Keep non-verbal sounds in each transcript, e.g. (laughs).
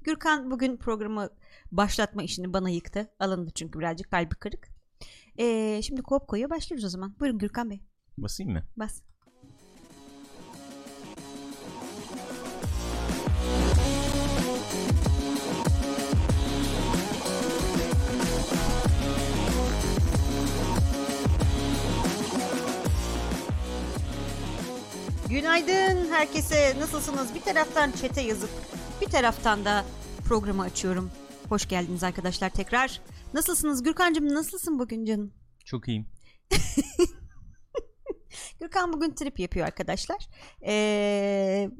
Gürkan bugün programı başlatma işini bana yıktı. Alındı çünkü birazcık kalbi kırık. Ee, şimdi kop koyuyor başlıyoruz o zaman. Buyurun Gürkan Bey. Basayım mı? Bas. Günaydın herkese. Nasılsınız? Bir taraftan çete yazıp bir taraftan da programı açıyorum. Hoş geldiniz arkadaşlar tekrar. Nasılsınız Gürkan'cığım? Nasılsın bugün canım? Çok iyiyim. (laughs) Gürkan bugün trip yapıyor arkadaşlar. Ee,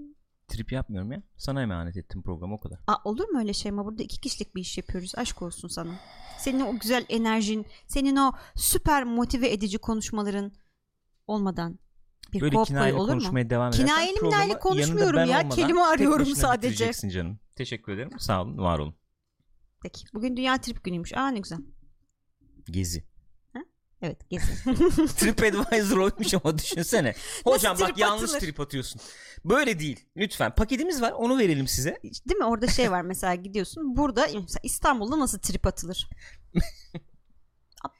Trip yapmıyorum ya. Sana emanet ettim programı o kadar. aa, olur mu öyle şey ama burada iki kişilik bir iş yapıyoruz. Aşk olsun sana. Senin o güzel enerjin, senin o süper motive edici konuşmaların olmadan bir Böyle kinayeli olur mu? konuşmaya devam edersen Kinayeli minayeli konuşmuyorum ya. Kelime arıyorum sadece. canım. Teşekkür ederim. Sağ olun, var olun. Peki. Bugün dünya trip günüymüş. Aa ne güzel. Gezi. Evet gezi. (laughs) TripAdvisor oymuş ama düşünsene. (laughs) Hocam bak trip yanlış atılır? trip atıyorsun. Böyle değil. Lütfen. Paketimiz var. Onu verelim size. Değil mi? Orada şey var mesela gidiyorsun. Burada mesela İstanbul'da nasıl trip atılır? (laughs)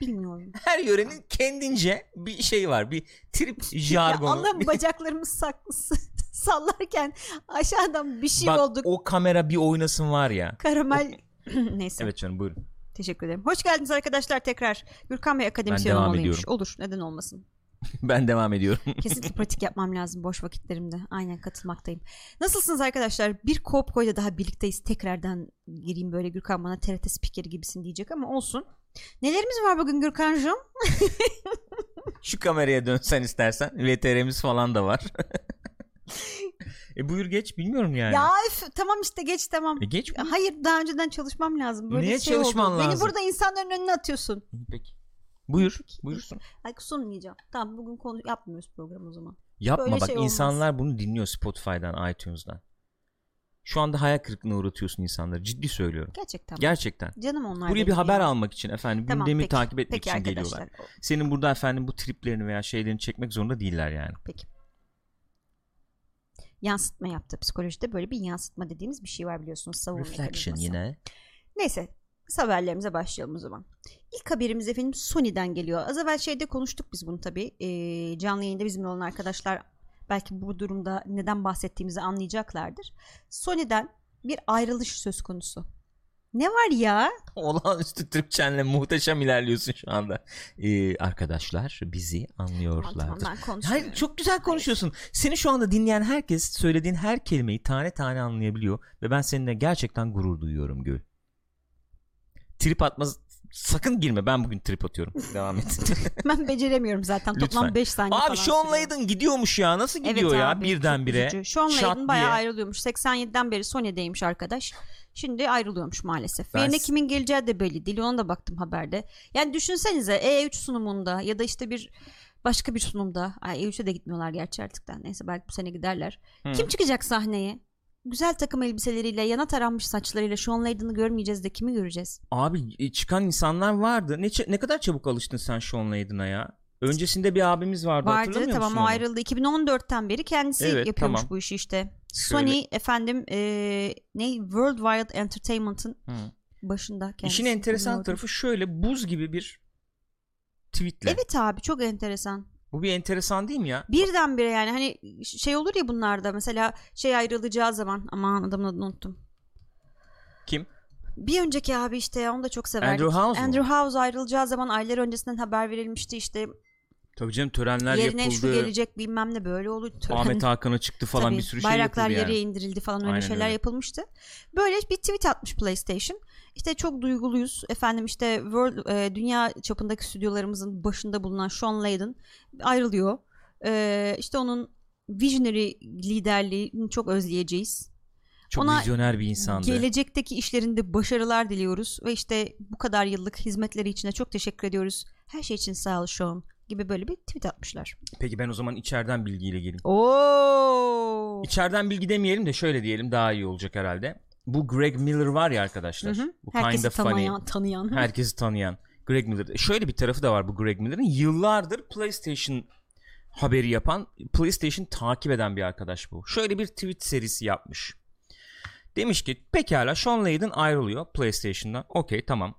Bilmiyorum. (laughs) Her yörenin kendince bir şey var. Bir trip (laughs) Ya jargonu. Allah'ım bacaklarımız saklısı (laughs) sallarken aşağıdan bir şey Bak olduk. o kamera bir oynasın var ya. Karamel (clears throat) neyse. Evet canım buyurun. Teşekkür ederim. Hoş geldiniz arkadaşlar tekrar. Gürkan Bey akademisyen devam olmalıymış. ediyorum. Olur. Neden olmasın? ben devam ediyorum. Kesinlikle pratik yapmam lazım boş vakitlerimde. Aynen katılmaktayım. Nasılsınız arkadaşlar? Bir Coop Koy'da daha birlikteyiz. Tekrardan gireyim böyle Gürkan bana TRT spikeri gibisin diyecek ama olsun. Nelerimiz var bugün Gürkan'cığım? (laughs) Şu kameraya dönsen istersen. VTR'miz falan da var. (laughs) e buyur geç bilmiyorum yani. Ya üf, tamam işte geç tamam. E geç buyur. Hayır daha önceden çalışmam lazım. Böyle Niye şey çalışman oldu. lazım? Beni burada insanların önüne atıyorsun. Peki. Buyur. Buyursun. Ay sunmayacağım. Tamam bugün konu yapmıyoruz program o zaman. Yapma Böyle bak şey olmaz. insanlar bunu dinliyor Spotify'dan, iTunes'dan. Şu anda hayal kırıklığına uğratıyorsun insanları. Ciddi söylüyorum. Gerçekten. Gerçekten. Canım onlar. Buraya bir haber ya. almak için efendim Tamam, gündemi peki. takip etmek Peki için arkadaşlar. geliyorlar. Senin burada efendim bu triplerini veya şeylerini çekmek zorunda değiller yani. Peki. Yansıtma yaptı. Psikolojide böyle bir yansıtma dediğimiz bir şey var biliyorsunuz. Savunma Reflection yine. Neyse. haberlerimize başlayalım o zaman. İlk haberimiz efendim Sony'den geliyor. Az evvel şeyde konuştuk biz bunu tabii. Ee, canlı yayında bizimle olan arkadaşlar belki bu durumda neden bahsettiğimizi anlayacaklardır. Sony'den bir ayrılış söz konusu. Ne var ya? (laughs) Olağanüstü Türkçenle muhteşem ilerliyorsun şu anda. Ee, arkadaşlar bizi Tamam, anlıyorlardır. tamam, konuşmuyorum. Hayır çok güzel konuşuyorsun. Seni şu anda dinleyen herkes söylediğin her kelimeyi tane tane anlayabiliyor ve ben seninle gerçekten gurur duyuyorum Gül. Trip atma sakın girme. Ben bugün trip atıyorum. (laughs) Devam et. (laughs) Ben beceremiyorum zaten. Toplam Lütfen. 5 saniye Abi Sean. Layden gidiyormuş ya. Nasıl gidiyor Evet ya abi, birdenbire? Sean Layden bayağı diye. ayrılıyormuş. 87'den beri Sony'deymiş arkadaş. Şimdi ayrılıyormuş maalesef. Ben Yerine kimin geleceği de belli değil. Ona da baktım haberde. Yani düşünsenize E3 sunumunda ya da işte bir başka bir sunumda. Ay E3'e de gitmiyorlar gerçi artık da. Neyse belki bu sene giderler. Hı. Kim çıkacak sahneye? Güzel takım elbiseleriyle, yana taranmış saçlarıyla Sean Layden'ı görmeyeceğiz de kimi göreceğiz? Abi e, çıkan insanlar vardı. Ne, ne kadar çabuk alıştın sen Sean Layden'a ya. Öncesinde bir abimiz vardı, Vardı hatırlamıyor tamam musun o onu? ayrıldı. 2014'ten beri kendisi Evet, yapıyormuş tamam. bu işi işte. Söyle. Sony efendim e, ne Worldwide Entertainment'ın Hı. başında kendisi. İşin enteresan tarafı şöyle buz gibi bir tweetle. Evet abi çok enteresan. Bu bir enteresan değil mi ya? Birdenbire yani hani şey olur ya bunlarda mesela şey ayrılacağı zaman aman adamın adını unuttum. Kim? Bir önceki abi işte ya onu da çok severdik. Andrew House mu? Andrew House ayrılacağı zaman aylar öncesinden haber verilmişti işte Tabii canım törenler yerine yapıldı. şu gelecek bilmem ne böyle olur. (laughs) Tören- Ahmet Hakan'a çıktı falan Tabii, bir sürü şey bayraklar yapıldı yere yani. indirildi falan öyle Aynen şeyler öyle. yapılmıştı. Böyle bir tweet atmış PlayStation. İşte çok duyguluyuz. Efendim işte world, e, dünya çapındaki stüdyolarımızın başında bulunan Sean Layden ayrılıyor. E, işte onun visionary liderliğini çok özleyeceğiz. Çok Ona vizyoner bir insandı. Gelecekteki işlerinde başarılar diliyoruz ve işte bu kadar yıllık hizmetleri için de çok teşekkür ediyoruz. Her şey için sağ ol Sean gibi böyle bir tweet atmışlar. Peki ben o zaman içeriden bilgiyle geleyim. Oo. İçeriden bilgi demeyelim de şöyle diyelim daha iyi olacak herhalde. Bu Greg Miller var ya arkadaşlar. Hı hı. Bu Herkesi Kind of Funny. tanıyan, tanıyan. (laughs) Herkesi tanıyan Greg Miller. Şöyle bir tarafı da var bu Greg Miller'ın. Yıllardır PlayStation haberi yapan, PlayStation takip eden bir arkadaş bu. Şöyle bir tweet serisi yapmış. Demiş ki pekala Sean Layden ayrılıyor PlayStation'dan. Okey tamam.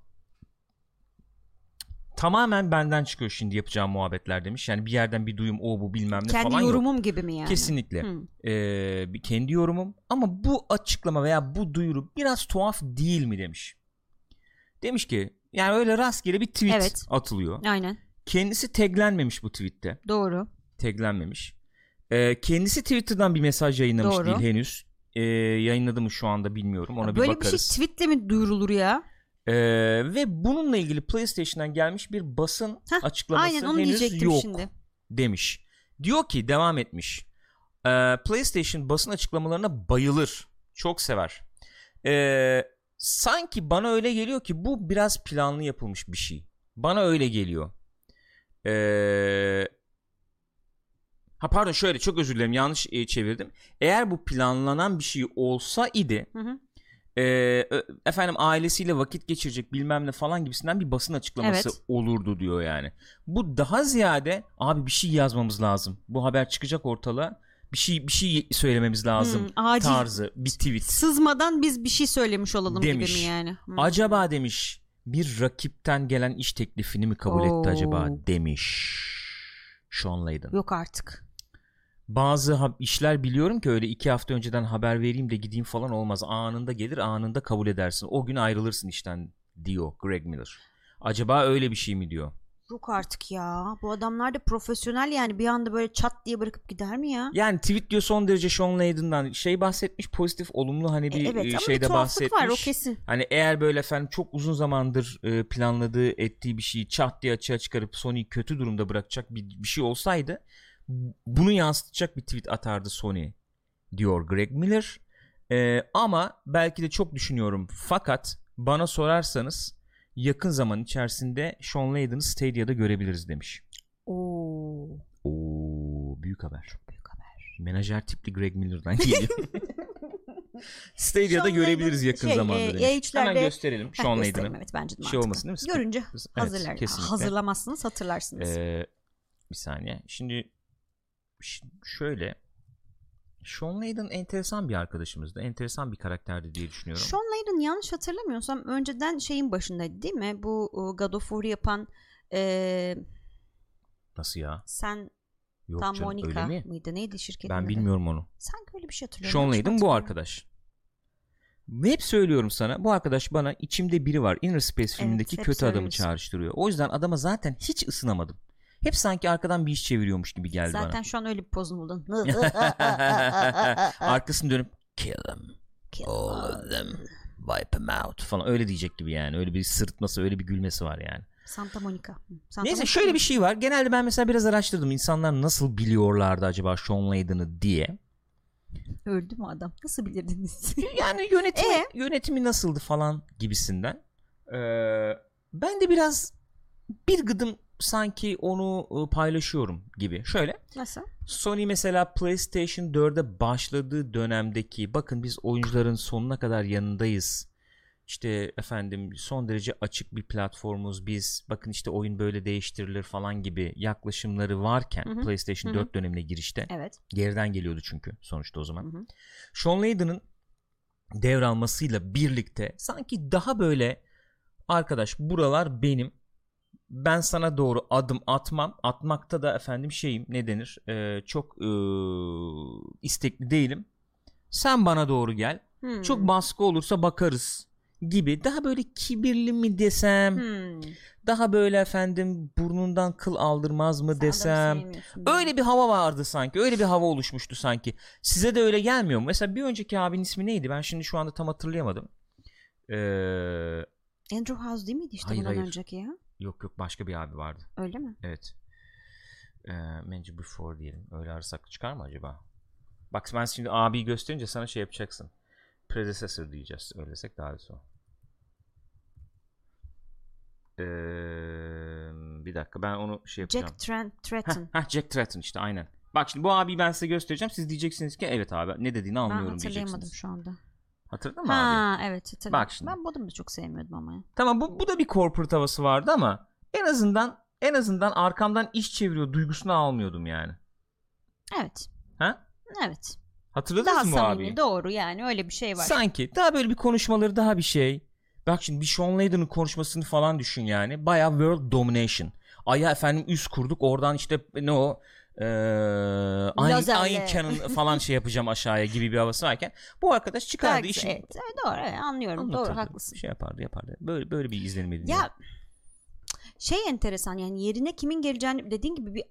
Tamamen benden çıkıyor şimdi yapacağım muhabbetler demiş. Yani bir yerden bir duyum o bu bilmem ne Kendi falan yok. yorumum gibi mi yani? Kesinlikle. Hı. Ee, bir kendi yorumum ama bu açıklama veya bu duyuru biraz tuhaf değil mi demiş. Demiş ki yani öyle rastgele bir tweet Evet. atılıyor. Aynen. Kendisi taglenmemiş bu tweette. Doğru. Taglenmemiş. Ee, kendisi Twitter'dan bir mesaj yayınlamış Doğru. değil henüz. Ee, yayınladı mı şu anda bilmiyorum. Ona bir Böyle bir bakarız. şey tweetle mi duyurulur ya? Ee, ve bununla ilgili PlayStation'dan gelmiş bir basın Heh, açıklaması Aynen onu henüz yok şimdi. demiş. Diyor ki devam etmiş. Ee, PlayStation basın açıklamalarına bayılır. Çok sever. Ee, sanki bana öyle geliyor ki bu biraz planlı yapılmış bir şey. Bana öyle geliyor. Ee, ha pardon şöyle çok özür dilerim yanlış e, çevirdim. Eğer bu planlanan bir şey olsa idi Hı hı. E, efendim ailesiyle vakit geçirecek bilmem ne falan gibisinden bir basın açıklaması Evet. olurdu diyor yani. Bu daha ziyade abi bir şey yazmamız lazım. Bu haber çıkacak ortalığa. Bir şey bir şey söylememiz lazım. Hı, acil. tarzı bir tweet. Sızmadan biz bir şey söylemiş olalım Demiş. gibi mi yani? Hı. Acaba demiş bir rakipten gelen iş teklifini mi kabul etti Oo. acaba demiş. Sean Layden. Yok artık. Bazı ha- işler biliyorum ki öyle iki hafta önceden haber vereyim de gideyim falan olmaz. Anında gelir anında kabul edersin. O gün ayrılırsın işten diyor Greg Miller. Acaba öyle bir şey mi diyor. Yok artık ya. Bu adamlar da profesyonel yani bir anda böyle çat diye bırakıp gider mi ya? Yani tweet diyor son derece Sean Layden'dan şey bahsetmiş pozitif olumlu hani E, bir evet e, ama şeyde bir tuhaflık bahsetmiş. var o kesin. Hani eğer böyle efendim çok uzun zamandır e, planladığı ettiği bir şeyi çat diye açığa çıkarıp Sony'yi kötü durumda bırakacak bir, bir şey olsaydı bunu yansıtacak bir tweet atardı Sony diyor Greg Miller. E, ama belki de çok düşünüyorum fakat bana sorarsanız yakın zaman içerisinde Sean Layden'ı Stadia'da görebiliriz demiş. Oo. Oo büyük haber. Büyük haber. Menajer tipli Greg Miller'dan geliyor. (laughs) Stadia'da Sean görebiliriz Layden- yakın şey, zamanda e, demiş. Hemen gösterelim Heh, Sean Layden'ı. Evet bence de Şey olmasın değil mi? Görünce Evet, hazırlar. kesinlikle. Hazırlamazsınız hatırlarsınız. Ee, bir saniye. Şimdi şöyle Sean Layden enteresan bir arkadaşımızdı. Enteresan bir karakterdi diye düşünüyorum. Sean Layden yanlış hatırlamıyorsam önceden şeyin başındaydı değil mi? Bu God of War'u yapan e, Nasıl ya? sen Yok Tam canım Monica öyle mi? mıydı? Neydi şirketin Ben adı? bilmiyorum onu. Sanki öyle bir şey hatırlıyorum. Sean Layden bu arkadaş. Hep söylüyorum sana. Bu arkadaş bana içimde biri var. Inner Space filmindeki hep kötü adamı çağrıştırıyor. O yüzden adama zaten hiç ısınamadım. Hep sanki arkadan bir iş çeviriyormuş gibi geldi Zaten bana. şu an öyle bir pozun buldun. (laughs) (laughs) Arkasını dönüp kill them. Kill All them of them. Wipe them out falan öyle diyecek gibi yani. Öyle bir sırıtması öyle bir gülmesi var yani. Santa Monica. Santa Neyse Monica şöyle mı? bir şey var. Genelde ben mesela biraz araştırdım. İnsanlar nasıl biliyorlardı acaba Sean Layden'ı diye. Öldü mü adam? Nasıl bilirdiniz? (laughs) Yani yönetimi, E? yönetimi nasıldı falan gibisinden. Ee, ben de biraz bir gıdım sanki onu e, paylaşıyorum gibi. Şöyle Nasıl? Sony mesela PlayStation 4'e başladığı dönemdeki bakın biz oyuncuların sonuna kadar yanındayız. İşte efendim son derece açık bir platformuz biz. Bakın işte oyun böyle değiştirilir falan gibi yaklaşımları varken Hı hı. PlayStation Hı hı. 4 dönemine girişte Evet. geriden geliyordu çünkü sonuçta o zaman. Hı hı. Sean Layden'ın devralmasıyla birlikte sanki daha böyle arkadaş buralar benim ben sana doğru adım atmam atmakta da efendim şeyim ne denir Ee, çok ee, istekli değilim sen bana doğru gel Hmm. çok baskı olursa bakarız gibi daha böyle kibirli mi desem Hmm. daha böyle efendim burnundan kıl aldırmaz mı Sen desem. Öyle bir hava vardı sanki. Öyle bir hava oluşmuştu sanki. Size de öyle gelmiyor mu? Mesela bir önceki abinin ismi neydi? Ben şimdi şu anda tam hatırlayamadım. Ee, Andrew House değil miydi işte Hayır, bundan hayır. önceki ya? Yok yok başka bir abi vardı. Öyle mi? Evet. Ee, Manager Before diyelim. Öyle arasak çıkar mı acaba? Bak ben şimdi abiyi gösterince sana şey yapacaksın. Predecessor diyeceğiz. Öyle desek daha iyi. Ee, bir dakika ben onu şey yapacağım. Jack Trent Tretton. Heh, heh, Jack Tratton işte aynen. Bak şimdi bu abiyi ben size göstereceğim. Siz diyeceksiniz ki evet abi ne dediğini ben anlıyorum hatırlayamadım diyeceksiniz. şu anda. Hatırladın mı abi? Ha evet hatırladım. Bak şimdi. Ben bu adamı da çok sevmiyordum ama. Tamam bu, bu da bir corporate havası vardı ama en azından en azından arkamdan iş çeviriyor duygusunu almıyordum yani. Evet. Ha? Evet. Hatırladınız Daha mı samimi abi? doğru yani öyle bir şey var. Sanki daha böyle bir konuşmaları daha bir şey. Bak şimdi bir Sean Layden'ın konuşmasını falan düşün yani. Baya world domination. Aya efendim üst kurduk oradan işte ne o Lazerle. Ein Cannon falan şey yapacağım aşağıya gibi bir havası varken bu arkadaş çıkardı işi. evet, doğru anlıyorum anlatırdı. doğru haklısın. Şey yapardı yapardı. Böyle böyle bir izlenim edin. Ya şey enteresan yani yerine kimin geleceğini dediğin gibi bir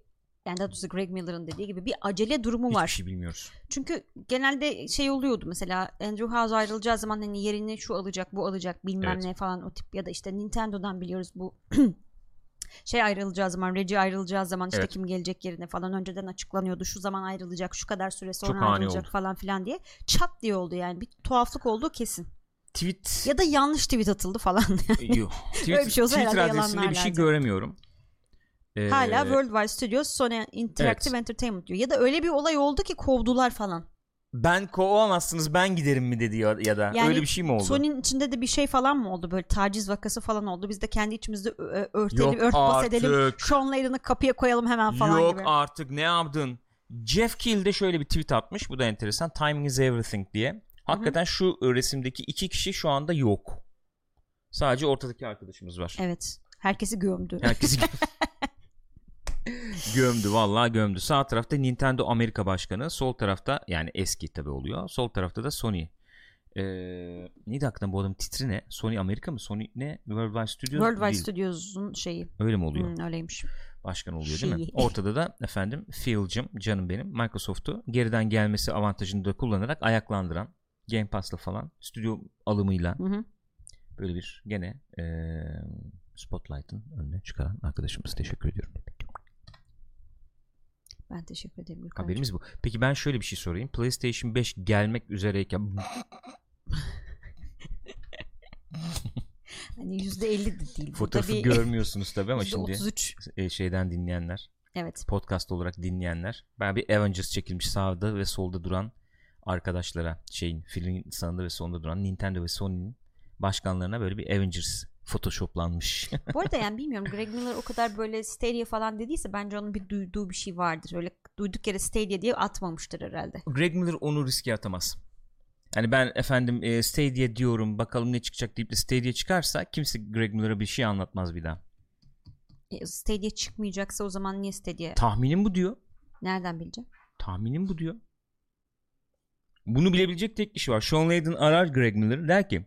yani daha doğrusu Greg Miller'ın dediği gibi bir acele durumu Hiçbir var. şey bilmiyoruz. Çünkü genelde şey oluyordu mesela Andrew House ayrılacağı zaman hani yerini şu alacak bu alacak bilmem Evet. ne falan o tip ya da işte Nintendo'dan biliyoruz bu şey ayrılacağı zaman Reggie ayrılacağı zaman işte Evet. kim gelecek yerine falan önceden açıklanıyordu şu zaman ayrılacak şu kadar süre Çok sonra ani ayrılacak falan filan diye çat diye oldu yani bir tuhaflık olduğu kesin Tweet ya da yanlış tweet atıldı falan (laughs) Yok. Twitter, Öyle bir şey olsa Twitter adresinde bir şey yalanlarlardı. göremiyorum. Ee, Hala Worldwide Studios Sony Interactive Entertainment diyor. Ya da öyle bir olay oldu ki kovdular falan. Ben kovamazsınız ben giderim mi dedi ya, ya da Yani öyle bir şey mi oldu? Sony'nin içinde de bir şey falan mı oldu? Böyle taciz vakası falan oldu. Biz de kendi içimizde örtelim, Yok örtbas edelim. artık. Sean Layden'ı kapıya koyalım hemen falan Yok gibi. artık ne yaptın? Jeff Keel de şöyle bir tweet atmış. Bu da enteresan. Timing is everything diye. Hakikaten şu resimdeki iki kişi şu anda yok. Sadece ortadaki arkadaşımız var. Evet. Herkesi gömdü. Herkesi gö- (laughs) gömdü vallahi gömdü. Sağ tarafta Nintendo Amerika Başkanı, sol tarafta yani eski tabi oluyor. Sol tarafta da Sony. Ee, neydi hakikaten bu adamın titri ne? Sony Amerika mı? Sony ne? Worldwide Studios Worldwide. Studios'un şeyi. Öyle mi oluyor? Hmm, öyleymiş. Başkan oluyor değil mi? Şeyi. (laughs) Ortada da efendim Phil'cim canım benim Microsoft'u geriden gelmesi avantajını da kullanarak ayaklandıran Game Pass'la falan stüdyo alımıyla Hı hı. böyle bir gene eee Spotlight'ın önüne çıkaran arkadaşımız teşekkür ediyorum. Ben teşekkür ederim. Gürkan'cığım. Haberimiz bu. Peki ben şöyle bir şey sorayım. PlayStation 5 gelmek üzereyken (laughs) Hani %50 de değil. fotoğrafı Tabii (laughs) görmüyorsunuz tabii ama şimdi %33. e, şeyden dinleyenler, Evet. podcast olarak dinleyenler. Ben bir Avengers çekilmiş sağda ve solda duran arkadaşlara şeyin filmin sağında ve solunda duran Nintendo ve Sony'nin başkanlarına böyle bir Avengers photoshoplanmış. (laughs) Bu arada yani bilmiyorum Greg Miller o kadar böyle Stadia falan dediyse bence onun bir duyduğu bir şey vardır. Öyle duyduk yere Stadia diye atmamıştır herhalde. Greg Miller onu riske atamaz. Yani ben efendim e, Stadia diyorum bakalım ne çıkacak deyip de Stadia çıkarsa kimse Greg Miller'a bir şey anlatmaz bir daha. E, Stadia çıkmayacaksa o zaman niye Stadia? Tahminim bu diyor. Nereden bileceğim? Tahminim bu diyor. Bunu bilebilecek tek kişi var. Sean Layden arar Greg Miller der ki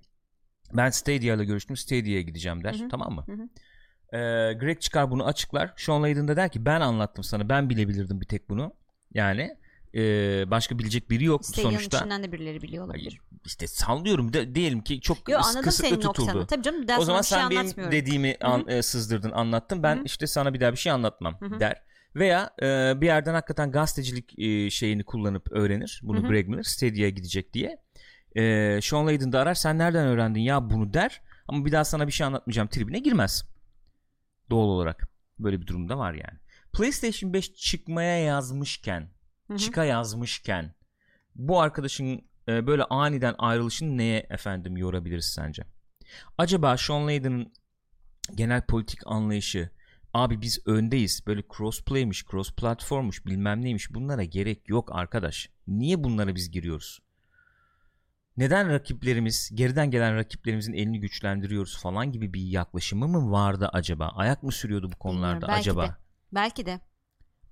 ben Stadia ile görüştüm Stadia'ya gideceğim der. Hı hı. Tamam mı? Hı hı. Ee, Greg çıkar bunu açıklar. Sean Layden de der ki ben anlattım sana ben bilebilirdim bir tek bunu. Yani e, başka bilecek biri yok Stadia'nın sonuçta. içinden de birileri biliyor olabilir. Hayır, işte sallıyorum de, diyelim ki çok Yo anladım kısıtlı senin tutuldu. noktanı. Tabii canım o zaman bir sen şey benim dediğimi an- e, sızdırdın anlattın ben Hı hı. işte sana bir daha bir şey anlatmam Hı hı. der. Veya e, bir yerden hakikaten gazetecilik e, şeyini kullanıp öğrenir. Bunu Hı hı. Greg Miller Stadia'ya gidecek diye. E, Sean Layden de arar sen nereden öğrendin ya bunu der. Ama bir daha sana bir şey anlatmayacağım tribine girmez. Doğal olarak. Böyle bir durumda var yani. PlayStation 5 çıkmaya yazmışken Hı hı. çıka yazmışken bu arkadaşın e, böyle aniden ayrılışını neye efendim yorabiliriz sence? Acaba Sean Layden'ın genel politik anlayışı abi biz öndeyiz böyle crossplay'miş cross platformmuş bilmem neymiş bunlara gerek yok arkadaş. Niye bunlara biz giriyoruz? Neden rakiplerimiz geriden gelen rakiplerimizin elini güçlendiriyoruz falan gibi bir yaklaşımı mı vardı acaba? Ayak mı sürüyordu bu konularda Bilmiyorum, belki acaba? de. Belki de.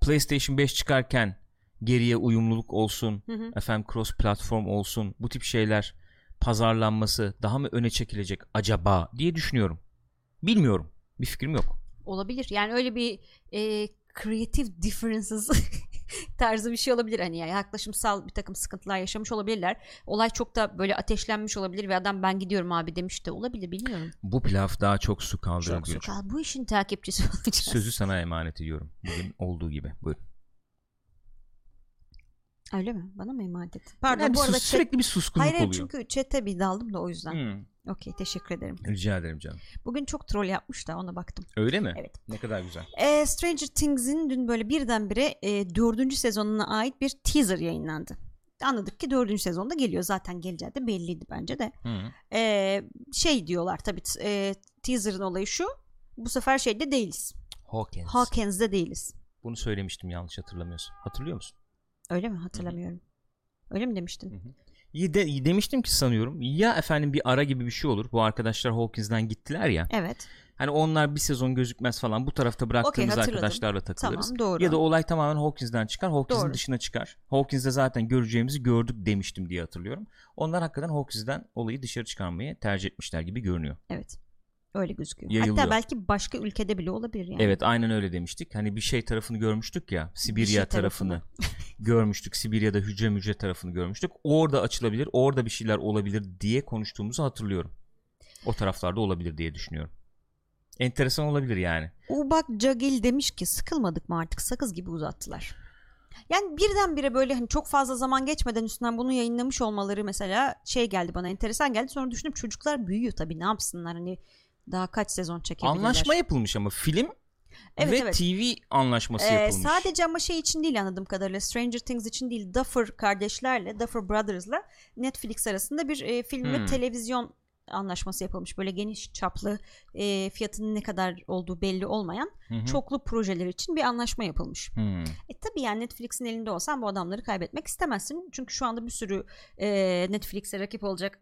PlayStation 5 çıkarken geriye uyumluluk olsun, Hı hı. efendim cross platform olsun, bu tip şeyler pazarlanması daha mı öne çekilecek acaba diye düşünüyorum. Bilmiyorum. Bir fikrim yok. Olabilir. Yani öyle bir e, creative differences (laughs) tarzı bir şey olabilir. Hani yani yaklaşımsal bir takım sıkıntılar yaşamış olabilirler. Olay çok da böyle ateşlenmiş olabilir ve adam ben gidiyorum abi demiş de olabilir bilmiyorum. Bu pilav daha çok su kaldırır Çok diyor. sokal. Bu işin takipçisi (laughs) olacağız. Sözü sana emanet ediyorum. Bugün olduğu gibi. Buyurun. Öyle mi? Bana mı emanet ettin? Pardon Yani bu arada sus- chat... sürekli bir suskunluk Hayır hayır, oluyor. çünkü chat'e bir daldım da o yüzden. Hmm, Okey teşekkür ederim. rica ederim canım. Bugün çok troll yapmış da ona baktım. Öyle mi? Evet. Ne kadar güzel. E, Stranger Things'in dün böyle birdenbire e, dördüncü sezonuna ait bir teaser yayınlandı. Anladık ki dördüncü sezonda geliyor. Zaten geleceği de belliydi bence de. Hı. E, şey diyorlar tabii e, teaser'ın olayı şu. Bu sefer şeyde değiliz. Hawkins. Hawkins'de değiliz. Bunu söylemiştim yanlış hatırlamıyorsun. Hatırlıyor musun? Öyle mi? Hatırlamıyorum. Öyle mi demiştin? İyi de, demiştim ki sanıyorum ya efendim bir ara gibi bir şey olur. Bu arkadaşlar Hawkins'den gittiler ya. Evet. Hani onlar bir sezon gözükmez falan. Bu tarafta bıraktığımız hatırladım. arkadaşlarla takılırız. Tamam doğru. Ya da olay tamamen Hawkins'den çıkar. Hawkins'in dışına çıkar. Hawkins'de zaten göreceğimizi gördük demiştim diye hatırlıyorum. Onlar hakikaten Hawkins'den olayı dışarı çıkarmayı tercih etmişler gibi görünüyor. Evet. Öyle gözüküyor. Yayılıyor. Hatta belki başka ülkede bile olabilir yani. Evet aynen öyle demiştik. Hani bir şey tarafını görmüştük ya. Sibirya şey tarafını (laughs) görmüştük. Sibirya'da hücre mücre tarafını görmüştük. Orada açılabilir. Orada bir şeyler olabilir diye konuştuğumuzu hatırlıyorum. O taraflarda olabilir diye düşünüyorum. Enteresan olabilir yani. Ubak Cagil demiş ki sıkılmadık mı artık sakız gibi uzattılar. Yani birdenbire böyle hani çok fazla zaman geçmeden üstünden bunu yayınlamış olmaları mesela şey geldi bana enteresan geldi. Sonra düşündüm çocuklar büyüyor tabii ne yapsınlar hani daha kaç sezon çekebilirler. Anlaşma yapılmış ama film Evet, ve evet. TV anlaşması Ee, yapılmış. sadece ama şey için değil anladığım kadarıyla Stranger Things için değil Duffer kardeşlerle Duffer Brothers'la Netflix arasında bir e, film ve Hmm. televizyon anlaşması yapılmış. Böyle geniş çaplı e, fiyatının ne kadar olduğu belli olmayan Hı hı. çoklu projeler için bir anlaşma yapılmış. Hmm. E tabii yani Netflix'in elinde olsan bu adamları kaybetmek istemezsin. Çünkü şu anda bir sürü e, Netflix'e rakip olacak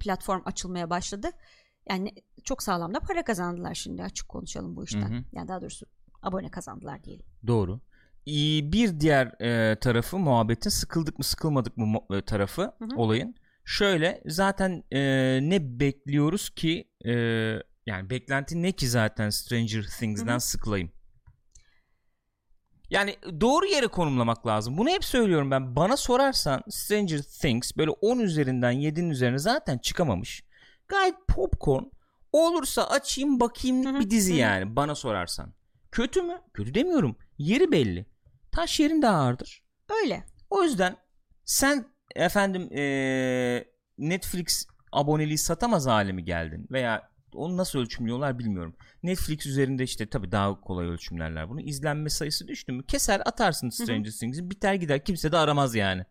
platform açılmaya başladı. Yani çok sağlam da para kazandılar şimdi açık konuşalım bu işten. Hı hı. Yani daha doğrusu abone kazandılar diyelim. Doğru. Bir diğer e, tarafı muhabbetin sıkıldık mı sıkılmadık mı e, tarafı Hı hı. olayın. Şöyle zaten e, ne bekliyoruz ki e, yani beklenti ne ki zaten Stranger Things'den Hı hı. sıkılayım. Yani doğru yere konumlamak lazım. Bunu hep söylüyorum ben. Bana sorarsan Stranger Things böyle 10 üzerinden 7'nin üzerine zaten çıkamamış. Gayet popcorn. Olursa açayım bakayım bir dizi yani bana sorarsan. Kötü mü? Kötü demiyorum. Yeri belli. Taş yerin de ağırdır. Öyle. O yüzden sen efendim eee, Netflix aboneliği satamaz hale mi geldin? Veya onu nasıl ölçümlüyorlar bilmiyorum. Netflix üzerinde işte tabii daha kolay ölçümlerler bunu. İzlenme sayısı düştü mü keser atarsın Stranger Things'i biter gider kimse de aramaz yani.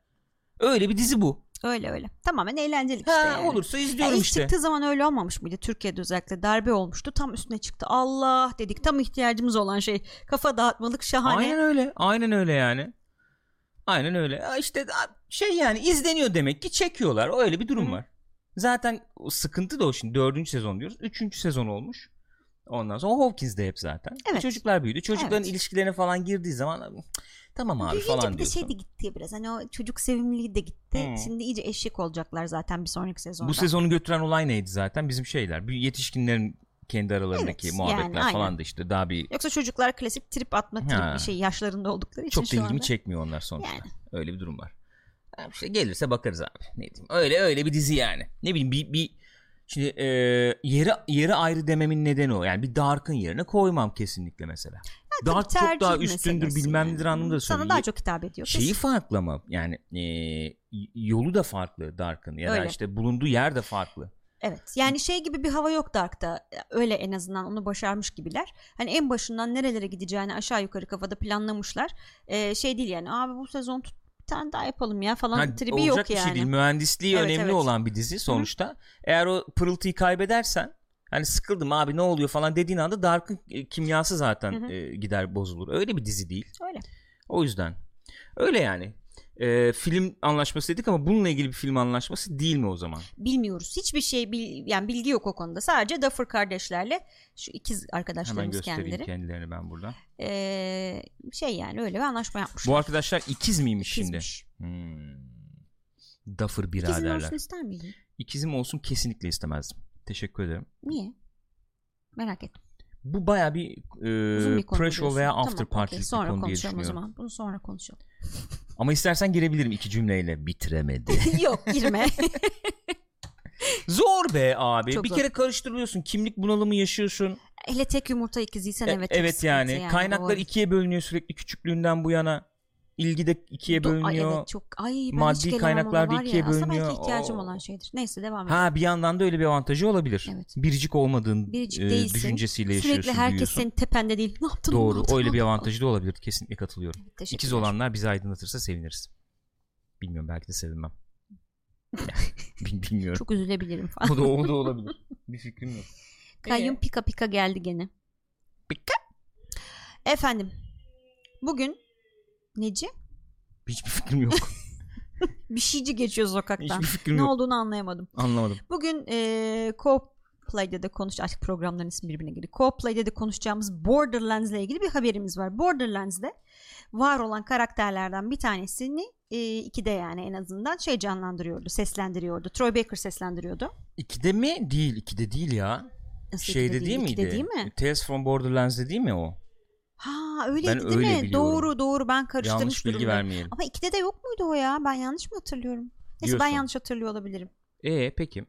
Öyle bir dizi bu. Öyle öyle. Tamamen eğlenceli işte. Ha, yani. olursa izliyorum ilk işte. çıktığı zaman öyle olmamış mıydı? Türkiye'de özellikle darbe olmuştu. Tam üstüne çıktı. Allah dedik. Tam ihtiyacımız olan şey. Kafa dağıtmalık şahane. Aynen öyle. Aynen öyle yani. Aynen öyle. İşte şey yani izleniyor demek ki çekiyorlar. Öyle bir durum Hı. var. Zaten sıkıntı da o şimdi dördüncü sezon diyoruz. Üçüncü sezon olmuş. Ondan sonra Hawkins'de hep zaten. Evet. Çocuklar büyüdü. Çocukların Evet. ilişkilerine falan girdiği zaman "Cık, tamam abi Büyüyünce falan bir de diyorsun. şey de gitti biraz. Hani o çocuk sevimliliği de gitti. Hı. Şimdi iyice eşek olacaklar zaten bir sonraki sezonda. Bu sezonu götüren olay neydi zaten? Bizim şeyler. Bir yetişkinlerin kendi aralarındaki Evet, muhabbetler yani falan da işte daha bir Yoksa çocuklar klasik trip atma trip Ha. bir şey yaşlarında oldukları için çok da ilgimi anda. çekmiyor onlar sonuçta. Yani. Öyle bir durum var. Yani işte gelirse bakarız abi. Ne diyeyim. Öyle öyle bir dizi yani. Ne bileyim bir, bir şimdi e, yeri yeri ayrı dememin nedeni o. Yani bir Dark'ın yerine koymam kesinlikle mesela. Tabii Dark çok daha üstündür bilmem yani. nedir anlamında Sana söylüyorum. daha çok hitap ediyor. Şeyi kesin. farklı ama yani e, yolu da farklı Dark'ın ya da Öyle. işte bulunduğu yer de farklı. Evet. Yani şey gibi bir hava yok Dark'ta. Öyle en azından onu başarmış gibiler. Hani en başından nerelere gideceğini aşağı yukarı kafada planlamışlar. Ee, şey değil yani abi bu sezon tut tane daha yapalım ya falan Ha, tribi olacak yok bir yani. şey değil. Mühendisliği Evet, önemli evet. olan bir dizi sonuçta. Eğer o pırıltıyı kaybedersen hani sıkıldım abi ne oluyor falan dediğin anda Dark'ın e, kimyası zaten e, gider bozulur. Öyle bir dizi değil. Öyle. O yüzden. Öyle yani. E, film anlaşması dedik ama bununla ilgili bir film anlaşması değil mi o zaman? Bilmiyoruz. Hiçbir şey bil, yani bilgi yok o konuda. Sadece Duffer kardeşlerle şu ikiz Hemen arkadaşlarımız göstereyim kendileri. kendilerini ben burada. Ee, şey yani öyle bir anlaşma yapmışlar. Bu arkadaşlar ikiz miymiş şimdi? İkizmiş. Hmm. Duffer biraderler. olsun ister miydin? İkizim olsun kesinlikle istemezdim. Teşekkür ederim. Niye? Merak ettim. Bu baya bir e, bir pre-show veya Tamam, after okey. party bir Sonra konu diye konuşalım o düşünüyorum. zaman. Bunu sonra konuşalım. (laughs) Ama istersen girebilirim iki cümleyle. Bitiremedi. (laughs) Yok girme. (laughs) zor be abi. Çok bir zor. kere karıştırıyorsun. Kimlik bunalımı yaşıyorsun. Hele tek yumurta ikiziysen E- evet. çok evet sıkıntı yani. Kaynaklar doğru. ikiye bölünüyor sürekli küçüklüğünden bu yana. İlgi de ikiye Do- Ay bölünüyor. evet çok. Ay ben Maddi hiç kaynaklar da ikiye ya. Aslında bölünüyor. belki ihtiyacım Oo. olan şeydir. Neyse devam et. Ha bir yandan da öyle bir avantajı olabilir. Evet. Biricik olmadığın Biricik e, değilsin. düşüncesiyle yaşıyorsun. Sürekli herkes büyüyorsun. senin tepende değil. Ne yaptın? Doğru. Ne yaptın? Öyle bir avantajı da olabilir. Kesinlikle katılıyorum. Evet. İkiz olanlar bizi aydınlatırsa seviniriz. Bilmiyorum belki de sevinmem. (laughs) Bil- Bilmiyorum. Çok üzülebilirim falan. o da, o da (laughs) olabilir. Bir fikrim yok. Kayyum pika pika geldi gene. Pika? Efendim. Bugün Neci? Hiçbir fikrim yok. (laughs) Bir şeyci geçiyor sokaktan. Hiçbir fikrim ne yok. olduğunu anlayamadım. Anlamadım. Bugün e, Co-Play'de de konuş artık programların ismi birbirine giriyor. Co-Play'de de konuşacağımız Borderlands ile ilgili bir haberimiz var. Borderlands'de var olan karakterlerden bir tanesini e, ikide yani en azından şey canlandırıyordu, seslendiriyordu. Troy Baker seslendiriyordu. İkide mi? Değil. ikide değil ya. Nasıl Şeyde ikide değil, miydi? Değil mi? Tales from Borderlands'de değil mi o? Ha öyleydi Ben değil öyle mi? biliyorum. Doğru doğru ben karıştırmış Yanlış bilgi durumdayım. vermeyelim. Ama ikide de yok muydu o ya? Ben yanlış mı hatırlıyorum? Neyse ben Diyorsun. yanlış hatırlıyor olabilirim. E peki.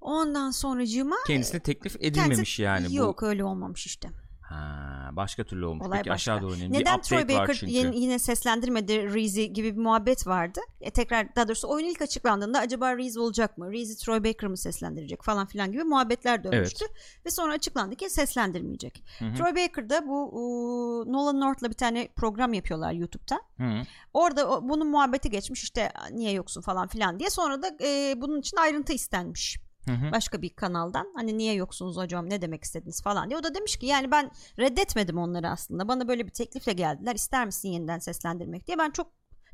Ondan sonracığıma Kendisine teklif edilmemiş yani yok öyle olmamış işte. Ha, başka türlü olmuş. Olay Peki başka. aşağı doğru inelim. Neden bir Troy Baker yeni- yine seslendirmedi Reezy gibi bir muhabbet vardı. E, tekrar daha doğrusu oyun ilk açıklandığında acaba Reezy olacak mı? Reezy Troy Baker mı seslendirecek falan filan gibi muhabbetler dönmüştü. Ve sonra açıklandı ki seslendirmeyecek. Hı hı. Troy Baker da bu ıı, Nolan North'la bir tane program yapıyorlar YouTube'da. Hı. Orada o- bunun muhabbeti geçmiş işte niye yoksun falan filan diye. Sonra da e, bunun için ayrıntı istenmiş Hı hı. başka bir kanaldan. Hani niye yoksunuz hocam ne demek istediniz falan diye. O da demiş ki yani ben reddetmedim onları aslında. Bana böyle bir teklifle geldiler. İster misin yeniden seslendirmek diye. Ben çok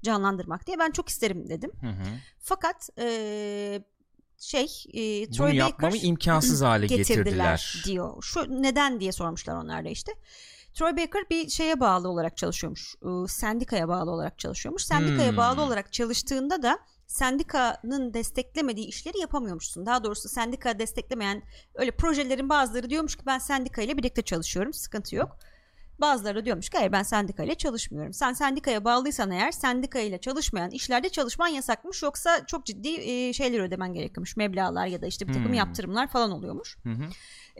canlandırmak diye ben çok isterim dedim. Hı hı. Fakat e, şey e, Bunu Troy yapmamı Baker imkansız hale (laughs) getirdiler, getirdiler. diyor. Şu neden diye sormuşlar onlar da işte. Troy Baker bir şeye bağlı olarak çalışıyormuş. Ee, Sendikaya bağlı olarak çalışıyormuş. Sendikaya Hmm. bağlı olarak çalıştığında da sendikanın desteklemediği işleri yapamıyormuşsun. Daha doğrusu sendika desteklemeyen öyle projelerin bazıları diyormuş ki ben sendika ile birlikte çalışıyorum. Sıkıntı yok. Bazıları diyormuş ki hayır ben sendika ile çalışmıyorum. Sen sendikaya bağlıysan eğer sendika ile çalışmayan işlerde çalışman yasakmış. Yoksa çok ciddi e, şeyler ödemen gerekiyormuş. Meblağlar ya da işte bir takım Hmm. yaptırımlar falan oluyormuş. Hı hı.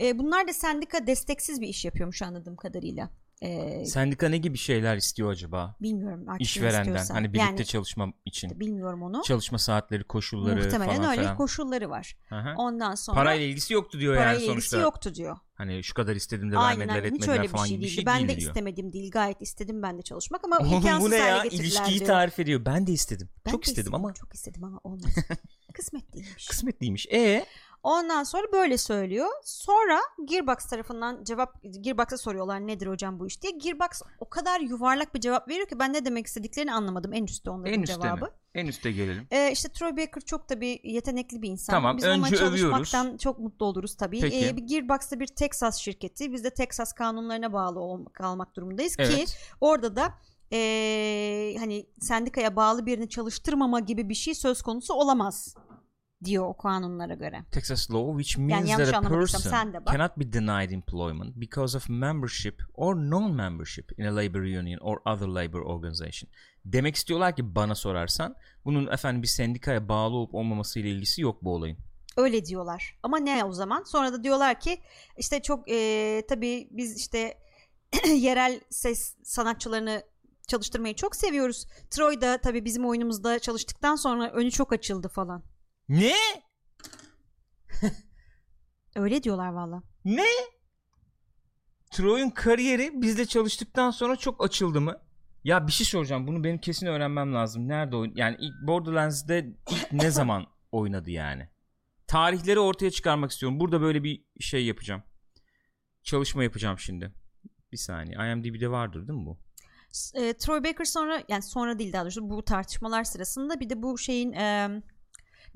E, bunlar da sendika desteksiz bir iş yapıyormuş anladığım kadarıyla. E, Sendika ne gibi şeyler istiyor acaba? bilmiyorum artık İşverenden istiyorsa. hani birlikte yani, çalışma için. bilmiyorum onu. Çalışma saatleri, koşulları Muhtemelen falan öyle filan. koşulları var. Hı. Ondan sonra Parayla ilgisi yoktu diyor parayla yani ilgisi sonuçta. yoktu diyor. Hani şu kadar istedim de Aynen vermediler aynen. hiç etmediler öyle bir falan şey gibi bir şey ben değil de diyor. istemedim değil. Gayet istedim ben de çalışmak ama Oğlum imkansız bu ne ya? İlişkiyi diyor. tarif ediyor. Ben de istedim. Ben Çok de istedim ama Çok istedim ama olmadı. (laughs) Kısmet değilmiş. kısmetliymiş. E Ondan sonra böyle söylüyor. Sonra Gearbox tarafından cevap Gearbox'a soruyorlar nedir hocam bu iş diye. Gearbox o kadar yuvarlak bir cevap veriyor ki ben ne demek istediklerini anlamadım. En üstte onların en üstte mi? cevabı. En üste gelelim. Ee, işte Troy Baker çok da bir yetenekli bir insan. Tamam, Biz onunla önce çalışmaktan övüyoruz. çok mutlu oluruz tabii. Peki. Ee, Gearbox'ta bir Texas şirketi. Biz de Texas kanunlarına bağlı ol- kalmak durumundayız ki Evet. orada da ee, hani sendikaya bağlı birini çalıştırmama gibi bir şey söz konusu olamaz diyor o kanunlara göre. Texas law which means yanlış that a person cannot be denied employment because of membership or non-membership in a labor union or other labor organization. Demek istiyorlar ki bana sorarsan bunun efendim bir sendikaya bağlı olup olmaması ile ilgisi yok bu olayın. Öyle diyorlar. Ama ne o zaman? Sonra da diyorlar ki işte çok eee tabii biz işte (clears throat) yerel ses sanatçılarını çalıştırmayı çok seviyoruz. Troy da tabii bizim oyunumuzda çalıştıktan sonra önü çok açıldı falan. Ne? Öyle diyorlar valla. Ne? Troy'un kariyeri bizle çalıştıktan sonra çok açıldı mı? Ya bir şey soracağım. Bunu benim kesin öğrenmem lazım. Nerede oyun? Yani ilk Borderlands'de ilk ne (laughs) zaman oynadı yani? Tarihleri ortaya çıkarmak istiyorum. Burada böyle bir şey yapacağım. Çalışma yapacağım şimdi. Bir saniye. IMDb'de vardır değil mi bu? Eee, Troy Baker sonra yani sonra değil daha doğrusu bu tartışmalar sırasında bir de bu şeyin eee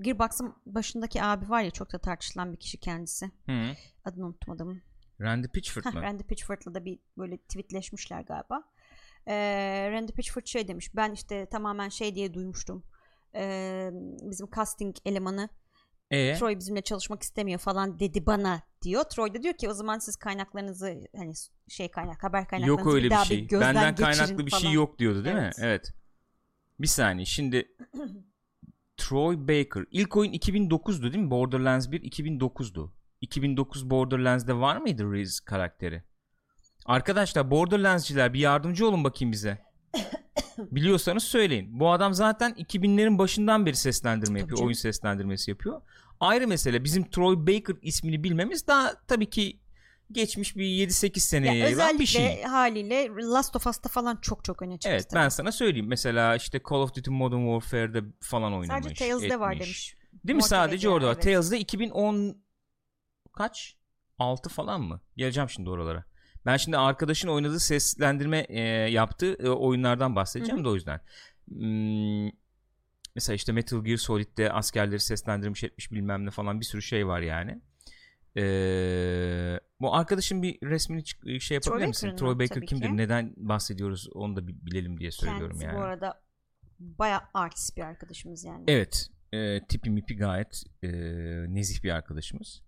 Gearbox'ın başındaki abi var ya çok da tartışılan bir kişi kendisi. Hı. Adını unuttum adamın. Randy Pitchford mı? Randy Pitchford'la da bir böyle tweetleşmişler galiba. Ee, Randy Pitchford şey demiş. Ben işte tamamen şey diye duymuştum. Ee, bizim casting elemanı E Troy bizimle çalışmak istemiyor falan dedi bana diyor. Troy da diyor ki o zaman siz kaynaklarınızı hani şey kaynak haber kaynaklarınızı yok öyle bir daha şey. Benden kaynaklı bir şey falan. yok diyordu değil Evet. mi? Evet. Bir saniye. Şimdi (clears throat) Troy Baker. İlk oyun 2009'du değil mi? Borderlands 1 2009'du. 2009 Borderlands'de var mıydı Reese karakteri? Arkadaşlar Borderlands'ciler bir yardımcı olun bakayım bize. (coughs) Biliyorsanız söyleyin. Bu adam zaten 2000'lerin başından beri seslendirme Tabii yapıyor. canım. Oyun seslendirmesi yapıyor. Ayrı mesele bizim Troy Baker ismini bilmemiz daha tabii ki geçmiş bir 7-8 seneye Ya yayılan özellikle bir şey. haliyle Last of Us'ta falan çok çok öne çıktı. Evet ben sana söyleyeyim. Mesela işte Call of Duty Modern Warfare'de falan oynamış. Sadece Tales'de var demiş. Değil mi? Sadece orada var. evet. Tales'de 2010 kaç? 6 falan mı? Geleceğim şimdi oralara. Ben şimdi arkadaşın oynadığı seslendirme e, yaptığı e, oyunlardan bahsedeceğim Hı de o yüzden. Hmm, mesela işte Metal Gear Solid'de askerleri seslendirmiş etmiş bilmem ne falan bir sürü şey var yani. Ee, bu arkadaşın bir resmini çık- şey yapabilir Troy misin? Baker'ın Troy mı? Baker Tabii kimdir? ki. Neden bahsediyoruz onu da bi- bilelim diye söylüyorum Kendisi yani. bu arada baya artist bir arkadaşımız yani. Evet. E, tipi mipi gayet e, nezih bir arkadaşımız.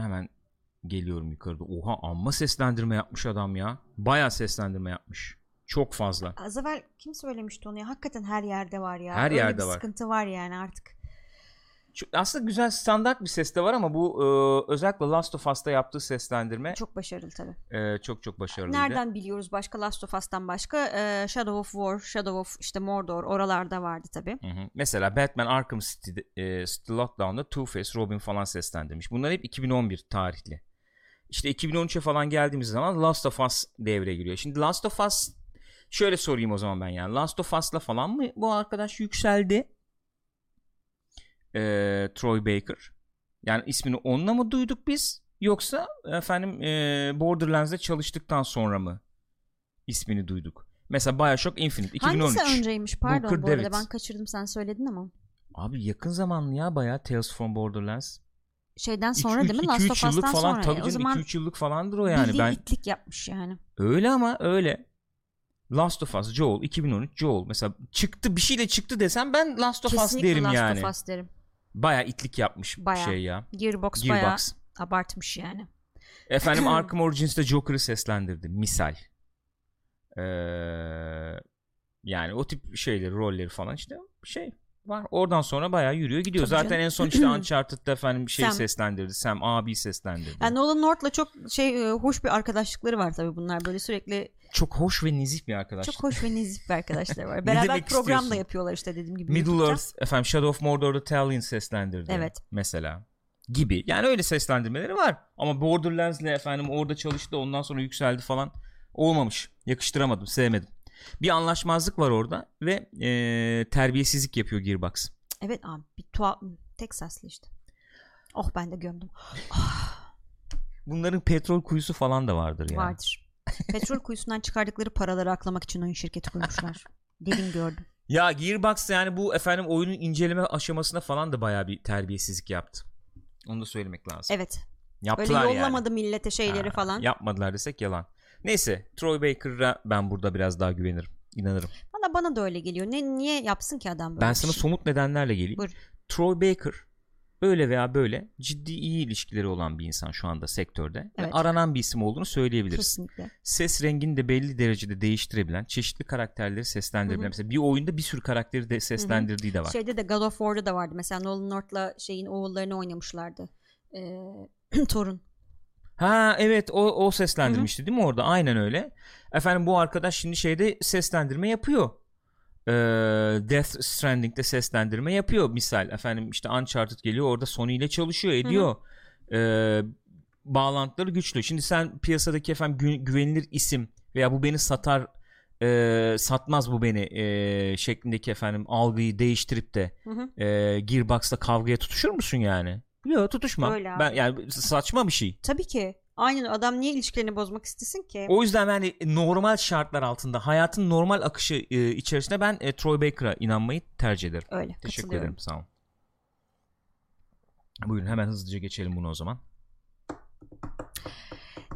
Hemen geliyorum yukarıda. Oha amma seslendirme yapmış adam ya. Baya seslendirme yapmış. Çok fazla. Az evvel kim söylemişti onu ya? Hakikaten her yerde var ya. Her Öyle yerde bir var. sıkıntı var yani artık. Aslında güzel standart bir ses de var ama bu e, özellikle Last of Us'ta yaptığı seslendirme Çok başarılı tabii. e, çok çok başarılıydı. Nereden biliyoruz başka Last of Us'tan başka? Ee, Shadow of War, Shadow of işte Mordor oralarda vardı tabii. Hı hı. Mesela Batman Arkham City'de, e, City Lockdown'da Two-Face, Robin falan seslendirmiş. Bunlar hep 2011 tarihli. İşte 2013'e falan geldiğimiz zaman Last of Us devreye giriyor. Şimdi Last of Us şöyle sorayım o zaman ben yani. Last of Us'la falan mı bu arkadaş yükseldi? Ee, Troy Baker. Yani ismini onunla mı duyduk biz? Yoksa efendim e, Borderlands'de çalıştıktan sonra mı ismini duyduk? Mesela Bioshock Infinite 2013. Hangisi önceymiş pardon Booker bu arada David. ben kaçırdım sen söyledin ama. Abi yakın zamanlı ya bayağı Tales from Borderlands. Şeyden sonra değil mi? Last 2-3 of yıllık Us'tan falan sonra. tabii o canım zaman 2-3 yıllık falandır o yani. Ben itlik yapmış yani. öyle ama öyle. Last of Us Joel 2013 Joel mesela çıktı bir şey de çıktı desem ben Last of Us Kesinlikle derim Last yani. of Us derim. Bayağı itlik yapmış Bayağı. şey ya. Gearbox, Gearbox. abartmış yani. Efendim (laughs) Arkham Origins'te Joker'ı seslendirdi. Misal. Ee, yani o tip şeyleri, rolleri falan işte şey var. Oradan sonra bayağı yürüyor gidiyor. Tabii Zaten canım. en son işte (clears throat) Uncharted'da efendim şey Sam. seslendirdi. Sam abi seslendirdi. Yani Nolan North'la çok şey e, hoş bir arkadaşlıkları var tabii bunlar. Böyle sürekli Çok hoş ve nezih bir arkadaş. çok hoş ve nezih bir arkadaşlar var. (laughs) Beraber program istiyorsun? da yapıyorlar işte dediğim gibi. Middle YouTube'da. Earth efendim Shadow of Mordor'da Talion seslendirdi. Evet. Mesela gibi. Yani öyle seslendirmeleri var. Ama Borderlands'le efendim orada çalıştı ondan sonra yükseldi falan. Olmamış. Yakıştıramadım. Sevmedim. Bir anlaşmazlık var orada ve eee, terbiyesizlik yapıyor Gearbox. Evet abi bir tuhaf Texaslı işte. Oh ben de gömdüm. (sighs) Bunların petrol kuyusu falan da vardır yani. Vardır. Petrol kuyusundan çıkardıkları paraları aklamak için oyun şirketi kurmuşlar. Dedim gördüm. Ya Gearbox yani bu efendim oyunun inceleme aşamasına falan da bayağı bir terbiyesizlik yaptı. Onu da söylemek lazım. Evet. Öyle Yaptılar yani. yollamadı millete şeyleri Ha, falan. Yapmadılar desek yalan. Neyse Troy Baker'a ben burada biraz daha güvenirim. İnanırım. Valla bana da öyle geliyor. Ne niye yapsın ki adam böyle ben sana şey? somut nedenlerle geleyim. Buyur. Troy Baker öyle veya böyle ciddi iyi ilişkileri olan bir insan şu anda sektörde. Evet. Ve aranan bir isim olduğunu söyleyebiliriz. Kesinlikle. Ses rengini de belli derecede değiştirebilen, çeşitli karakterleri seslendirebilen. Mesela bir oyunda bir sürü karakteri de seslendirdiği de var. Şeyde de God of War'da da vardı. Mesela Nolan North'la şeyin oğullarını oynamışlardı. Ee, (clears throat) Torun. Ha evet o, o seslendirmişti değil mi orada? Aynen öyle. Efendim bu arkadaş şimdi şeyde seslendirme yapıyor. Ee, Death Stranding'de seslendirme yapıyor misal. Efendim işte Uncharted geliyor orada Sony ile çalışıyor ediyor. Ee, bağlantıları güçlü. Şimdi sen piyasadaki efendim gü- güvenilir isim veya bu beni satar e, satmaz bu beni e, şeklindeki efendim algıyı değiştirip de Hı hı. e, Gearbox'la kavgaya tutuşur musun yani? Yok tutuşma. Öyle abi. Ben yani saçma bir şey. Tabii ki. Aynen adam niye ilişkilerini bozmak istesin ki? O yüzden yani normal şartlar altında hayatın normal akışı e, içerisinde ben e, Troy Baker'a inanmayı tercih ederim. Öyle. Teşekkür ederim sağ olun. Buyurun hemen hızlıca geçelim bunu o zaman.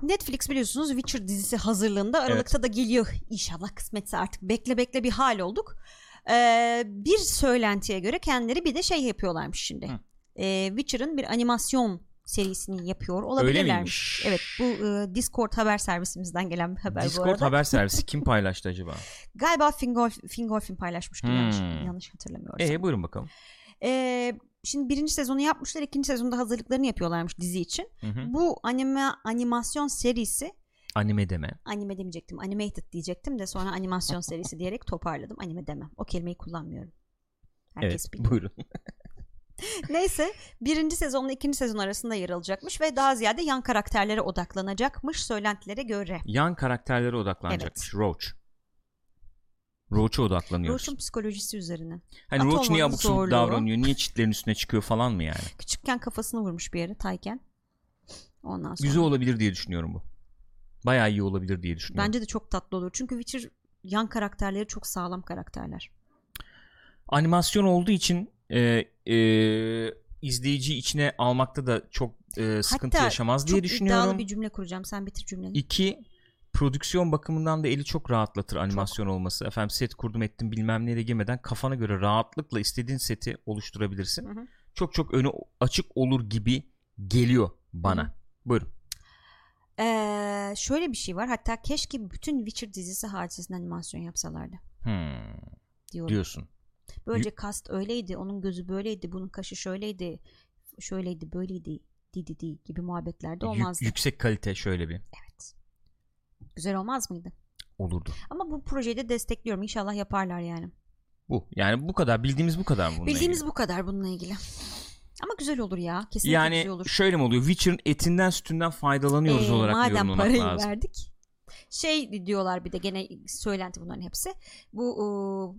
Netflix biliyorsunuz Witcher dizisi hazırlığında Aralık'ta da geliyor. İnşallah kısmetse artık bekle bekle bir hal olduk. Ee, bir söylentiye göre kendileri bir de şey yapıyorlarmış şimdi. Hı. Ee, Witcher'ın bir animasyon serisini yapıyor Öyle olabilirlermiş. miymiş? Evet bu e, Discord haber servisimizden gelen bir haber bu Discord arada. haber (laughs) servisi kim paylaştı acaba? Galiba Fingolf, Fingolfin paylaşmıştı yanlış, Hmm. yanlış hatırlamıyorsam. E buyurun bakalım. Ee, şimdi birinci sezonu yapmışlar ikinci sezonda hazırlıklarını yapıyorlarmış dizi için. Hı hı. Bu anime animasyon serisi Anime deme. anime demeyecektim animated diyecektim de sonra animasyon serisi diyerek toparladım anime demem o kelimeyi kullanmıyorum herkes evet biliyor. buyurun. (laughs) neyse birinci sezonla ikinci sezon arasında yer alacakmış ve daha ziyade yan karakterlere odaklanacakmış söylentilere göre Yan karakterlere odaklanacakmış. Roach. Roach'a odaklanıyoruz. Roach'un psikolojisi üzerine hani Roach niye abuk sabuk davranıyor? Niye çitlerin üstüne çıkıyor falan mı yani? küçükken kafasını vurmuş bir yere Tayken ondan sonra Güzel olabilir diye düşünüyorum bu. Bayağı iyi olabilir diye düşünüyorum. bence de çok tatlı olur çünkü Witcher yan karakterleri çok sağlam karakterler. Animasyon olduğu için e, e, izleyici içine almakta da çok e, sıkıntı Hatta yaşamaz diye çok düşünüyorum. iddialı bir cümle kuracağım. Sen bitir cümleni. İki prodüksiyon bakımından da eli çok rahatlatır animasyon olması. Efendim set kurdum ettim bilmem nereye girmeden kafana göre rahatlıkla istediğin seti oluşturabilirsin. Hı hı. Çok çok önü açık olur gibi geliyor bana. Hı. Buyurun. Ee, şöyle bir şey var. Hatta keşke bütün Witcher dizisi hadisesinde animasyon yapsalardı Hmm, diyorum. diyorsun. Böylece cast öyleydi. Onun gözü böyleydi. Bunun kaşı şöyleydi. Şöyleydi böyleydi. Di di di gibi muhabbetlerde olmazdı. yüksek kalite şöyle bir Evet. Güzel olmaz mıydı? olurdu. Ama bu projeyi de destekliyorum. İnşallah yaparlar yani. Bu. Yani bu kadar bildiğimiz bu kadar bununla Bildiğimiz ilgili? bu kadar bununle ilgili. Ama güzel olur ya. Kesinlikle Yani güzel olur. şöyle mi oluyor? Witcher'ın etinden sütünden faydalanıyoruz Ee, olarak madem parayı lazım. verdik. Şey diyorlar bir de gene söylenti bunların hepsi. Bu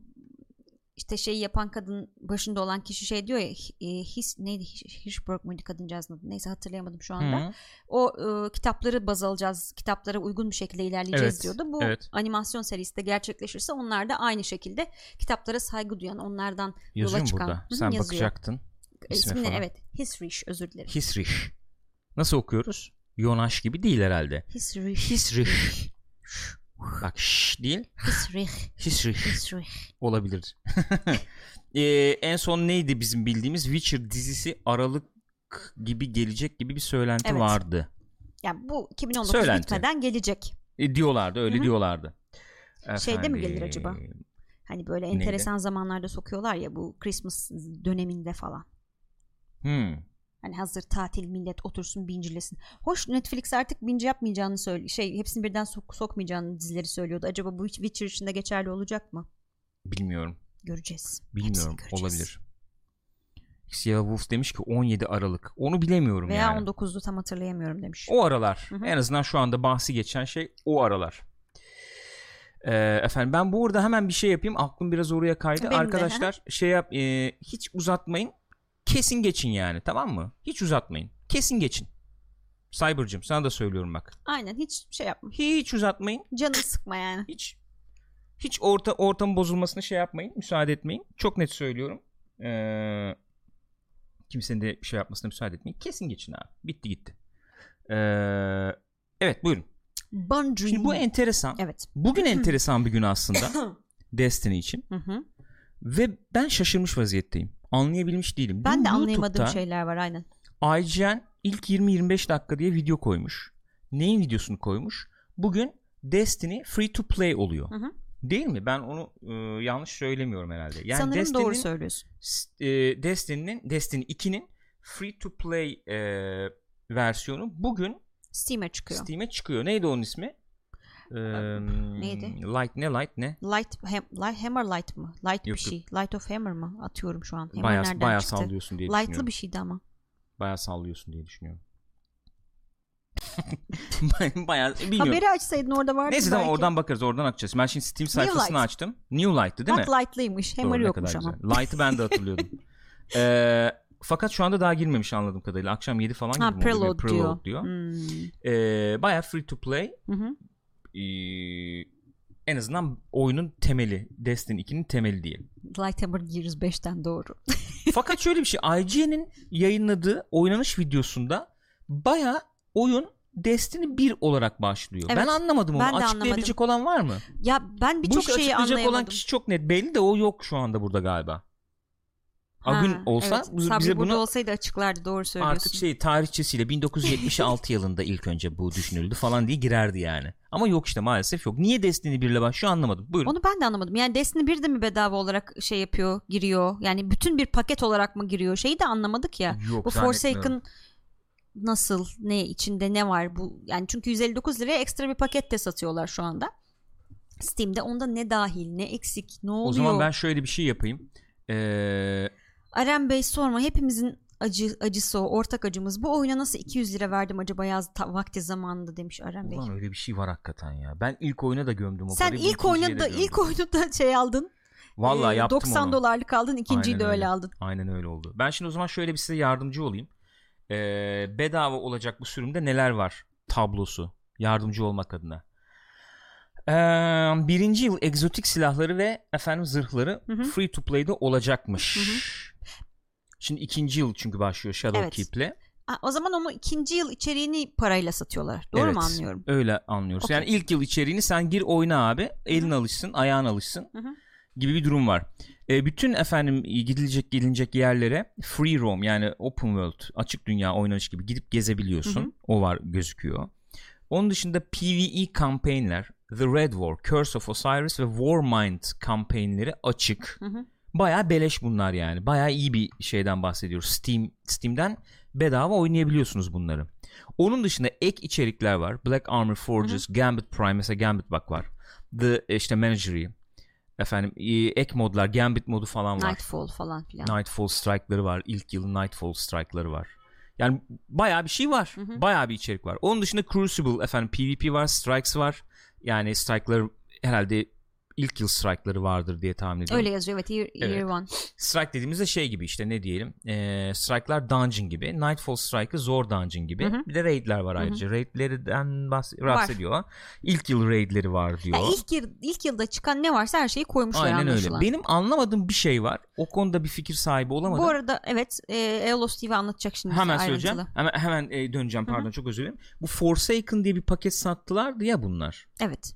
işte şey yapan kadın başında olan kişi şey diyor ya e, his neydi Hirschberg muydu kadıncağızın adı neyse hatırlayamadım şu anda. Hı. O ıı, kitapları baz alacağız. Kitaplara uygun bir şekilde ilerleyeceğiz Evet, diyordu. Bu evet. animasyon serisi de gerçekleşirse onlar da aynı şekilde kitaplara saygı duyan onlardan Yazıyor mu çıkan. burada? Hı Sen yazıyor. bakacaktın. ismini falan. evet Hisrich özür dilerim. Hisrich. Nasıl okuyoruz? Yonaş gibi değil herhalde. Hisrich. Hisrich. Bak şş değil. Hisrich. Hisrich Hisrich. olabilir. (laughs) Ee, en son neydi bizim bildiğimiz Witcher dizisi Aralık gibi gelecek gibi bir söylenti Evet. vardı. Yani bu 2019 Söylenti. bitmeden gelecek. E, diyorlardı öyle Hı hı. diyorlardı. Şeyde mi gelir Efendim, acaba? Hani böyle Neydi? enteresan zamanlarda sokuyorlar ya bu Christmas döneminde falan. Hmm. Hani hazır tatil millet otursun bincilesin. Hoş Netflix artık binci yapmayacağını söyle şey hepsini birden sok- sokmayacağını dizileri söylüyordu. Acaba bu Witcher için de geçerli olacak mı? Bilmiyorum. Göreceğiz. Bilmiyorum. Göreceğiz. Olabilir. Siyah Wolf demiş ki 17 Aralık. Onu bilemiyorum Veya yani. 19'du tam hatırlayamıyorum demiş. O aralar. Hı hı. En azından şu anda bahsi geçen şey o aralar. Ee, efendim ben burada hemen bir şey yapayım. Aklım biraz oraya kaydı. Benim de, Arkadaşlar şey yap e, hiç uzatmayın. Kesin geçin yani tamam mı? Hiç uzatmayın. Kesin geçin. Cyber'cım sana da söylüyorum bak. Aynen hiç şey yapma. Hiç uzatmayın. Canını sıkma yani. Hiç hiç orta ortamın bozulmasına şey yapmayın. Müsaade etmeyin. Çok net söylüyorum. Ee, kimsenin de şey yapmasına müsaade etmeyin. Kesin geçin abi. Bitti gitti. Ee, evet buyurun. Bungie. Şimdi bu enteresan. Evet. Bugün (clears throat) enteresan bir gün aslında (clears throat) Destiny için Hı hı. ve ben şaşırmış vaziyetteyim. Anlayabilmiş değilim. Ben Dün de anlayamadığım şeyler var aynen. IGN ilk 20-25 dakika diye video koymuş. Neyin videosunu koymuş? Bugün Destiny free to play oluyor. Hı hı. Değil mi? Ben onu e, yanlış söylemiyorum herhalde. Yani Sanırım Destiny'nin- doğru söylüyorsun. e, Destiny'nin Destiny 2'nin free to play e, versiyonu bugün Steam'e çıkıyor. Steam'e çıkıyor. Neydi onun ismi? Ee, Neydi? Light ne Light ne? Light, ham, light Hammer Light mı? Light Yok, bir şey. Light of Hammer mı? Atıyorum şu an. Hammer Bayağı, nereden bayağı çıktı? sallıyorsun diye Light'lı düşünüyorum. bir şeydi ama. Bayağı sallıyorsun diye düşünüyorum. (laughs) bayağı bilmiyorum. Haberi açsaydın orada vardı Neyse tamam oradan bakarız oradan açacağız. Ben şimdi Steam sayfasını Light. açtım. New Light'tı değil Bak mi? Light'lıymış. Hammer Doğru, yokmuş ama. Light'ı ben de hatırlıyordum. (laughs) Ee, fakat şu anda daha girmemiş anladığım kadarıyla. Akşam 7 falan Ha gibi oluyor? preload, Preload diyor. diyor. Hmm. Ee, bayağı free to play. Hı hı. Ee, en azından oyunun temeli. Destiny 2'nin temeli diyelim. Light Hammer Gears 5'ten doğru. (laughs) Fakat şöyle bir şey. IGN'in yayınladığı oynanış videosunda bayağı oyun Destiny 1 olarak başlıyor. Evet. Ben anlamadım onu. Ben Açıklayabilecek olan var mı? ya ben Bu birçok şeyi açıklayacak olan anlayamadım. kişi çok net. Belli de o yok şu anda burada galiba. Agün olsa evet. bu- Sabri bize burada bunu olsaydı açıklardı doğru söylüyorsun. artık şey tarihçesiyle 1976 (laughs) yılında ilk önce bu düşünüldü falan diye girerdi yani. Ama yok işte maalesef yok. Niye Destiny 1 ile başlıyor anlamadım. Buyurun. Onu ben de anlamadım. Yani Destiny 1 de mi bedava olarak şey yapıyor, giriyor? Yani bütün bir paket olarak mı giriyor? Şeyi de anlamadık ya. Yok, Bu. Forsaken nasıl, ne içinde ne var bu? Yani çünkü 159 liraya ekstra bir paket de satıyorlar şu anda. Steam'de onda ne dahil, ne eksik, ne oluyor? O zaman ben şöyle bir şey yapayım. Ee, Aren Bey sorma hepimizin acı acısı o ortak acımız. Bu oyuna nasıl 200 lira verdim acaba yaz ta- vakti zamanında demiş Aren Bey. ulan öyle bir şey var hakikaten ya. Ben ilk oyuna da gömdüm o Sen parayı. ilk oyunda gömdüm. ilk oyunda (laughs) şey aldın. Vallahi Ee, yaptım 90 onu. dolarlık aldın, ikinciyi Aynen de öyle öyle. aldın. Aynen öyle oldu. Ben şimdi o zaman şöyle bir size yardımcı olayım. Ee, bedava olacak bu sürümde neler var tablosu yardımcı olmak adına. Ee, birinci yıl egzotik silahları ve efendim zırhları Hı hı. free to play'de olacakmış. Hı hı. Şimdi ikinci yıl çünkü başlıyor Shadow Evet. O zaman onu ikinci yıl içeriğini parayla satıyorlar. Doğru Evet, mu anlıyorum? Öyle anlıyoruz. Okey. Yani ilk yıl içeriğini sen gir oyna abi. Elin alışsın, ayağın alışsın Hı hı. gibi bir durum var. E, bütün efendim gidilecek gelinecek yerlere free roam yani open world açık dünya oynanış gibi gidip gezebiliyorsun. Hı hı. O var gözüküyor. Onun dışında PvE kampanyonlar The Red War, Curse of Osiris ve Warmind kampanyonları açık. Hı hı. Bayağı beleş bunlar yani. Bayağı iyi bir şeyden bahsediyoruz. Steam Steam'den bedava oynayabiliyorsunuz bunları. Onun dışında ek içerikler var. Black Armor Forges, Gambit Prime mesela Gambit bak var. The işte Managery. Efendim e, ek modlar, Gambit modu falan var. Nightfall falan filan. Nightfall Strike'ları var. İlk yılın Nightfall Strike'ları var. Yani bayağı bir şey var. Hı hı. Bayağı bir içerik var. Onun dışında Crucible efendim PvP var, Strikes var. Yani Strike'ları herhalde ilk yıl Strike'ları vardır diye tahmin ediyorum. Öyle yazıyor evet year, year Evet. one. Strike dediğimizde şey gibi işte ne diyelim? Ee, Strike'lar dungeon gibi Nightfall Strike'ı zor dungeon gibi. Hı hı. bir de raidler var ayrıca. Raidlerden bahs- bahsediyor. İlk yıl raidleri var diyor. Ya ilk, yıl, ilk yılda çıkan ne varsa her şeyi koymuşlar aynen öyle. anlaşılan. benim anlamadığım bir şey var. O konuda bir fikir sahibi olamadım. Bu arada evet e, Eolos TV anlatacak şimdi hemen söyleyeceğim. hemen, hemen e, döneceğim. Pardon çok özür dilerim. Bu Forsaken diye bir paket sattılardı ya bunlar. Evet.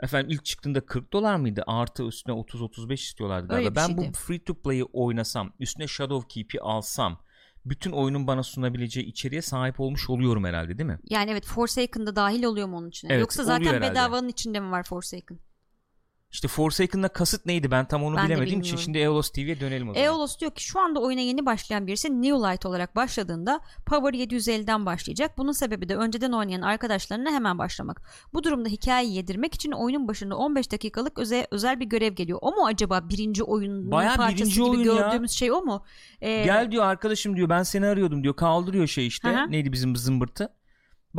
Efendim ilk çıktığında 40 dolar mıydı? Artı üstüne 30-35 istiyorlardı galiba. Ben şeydi. bu free to play'i oynasam, üstüne Shadow Keep'i alsam, bütün oyunun bana sunabileceği içeriğe sahip olmuş oluyorum herhalde değil mi? Yani evet Forsaken'da dahil oluyor mu onun içine? Evet, Yoksa zaten herhalde. bedavanın içinde mi var Forsaken? İşte Forsaken'da kasıt neydi ben tam onu Ben bilemediğim için şimdi Eolos TV'ye dönelim o zaman. Eolos diyor ki şu anda oyuna yeni başlayan birisi New Light olarak başladığında Power 750'den başlayacak. Bunun sebebi de önceden oynayan arkadaşlarına hemen başlamak. Bu durumda hikayeyi yedirmek için oyunun başında 15 dakikalık özel, özel bir görev geliyor. O mu acaba birinci oyunun Bayağı parçası birinci gibi oyun ya. gördüğümüz şey o mu? Ee, Gel diyor arkadaşım diyor ben seni arıyordum diyor kaldırıyor şey işte hı. neydi bizim zımbırtı.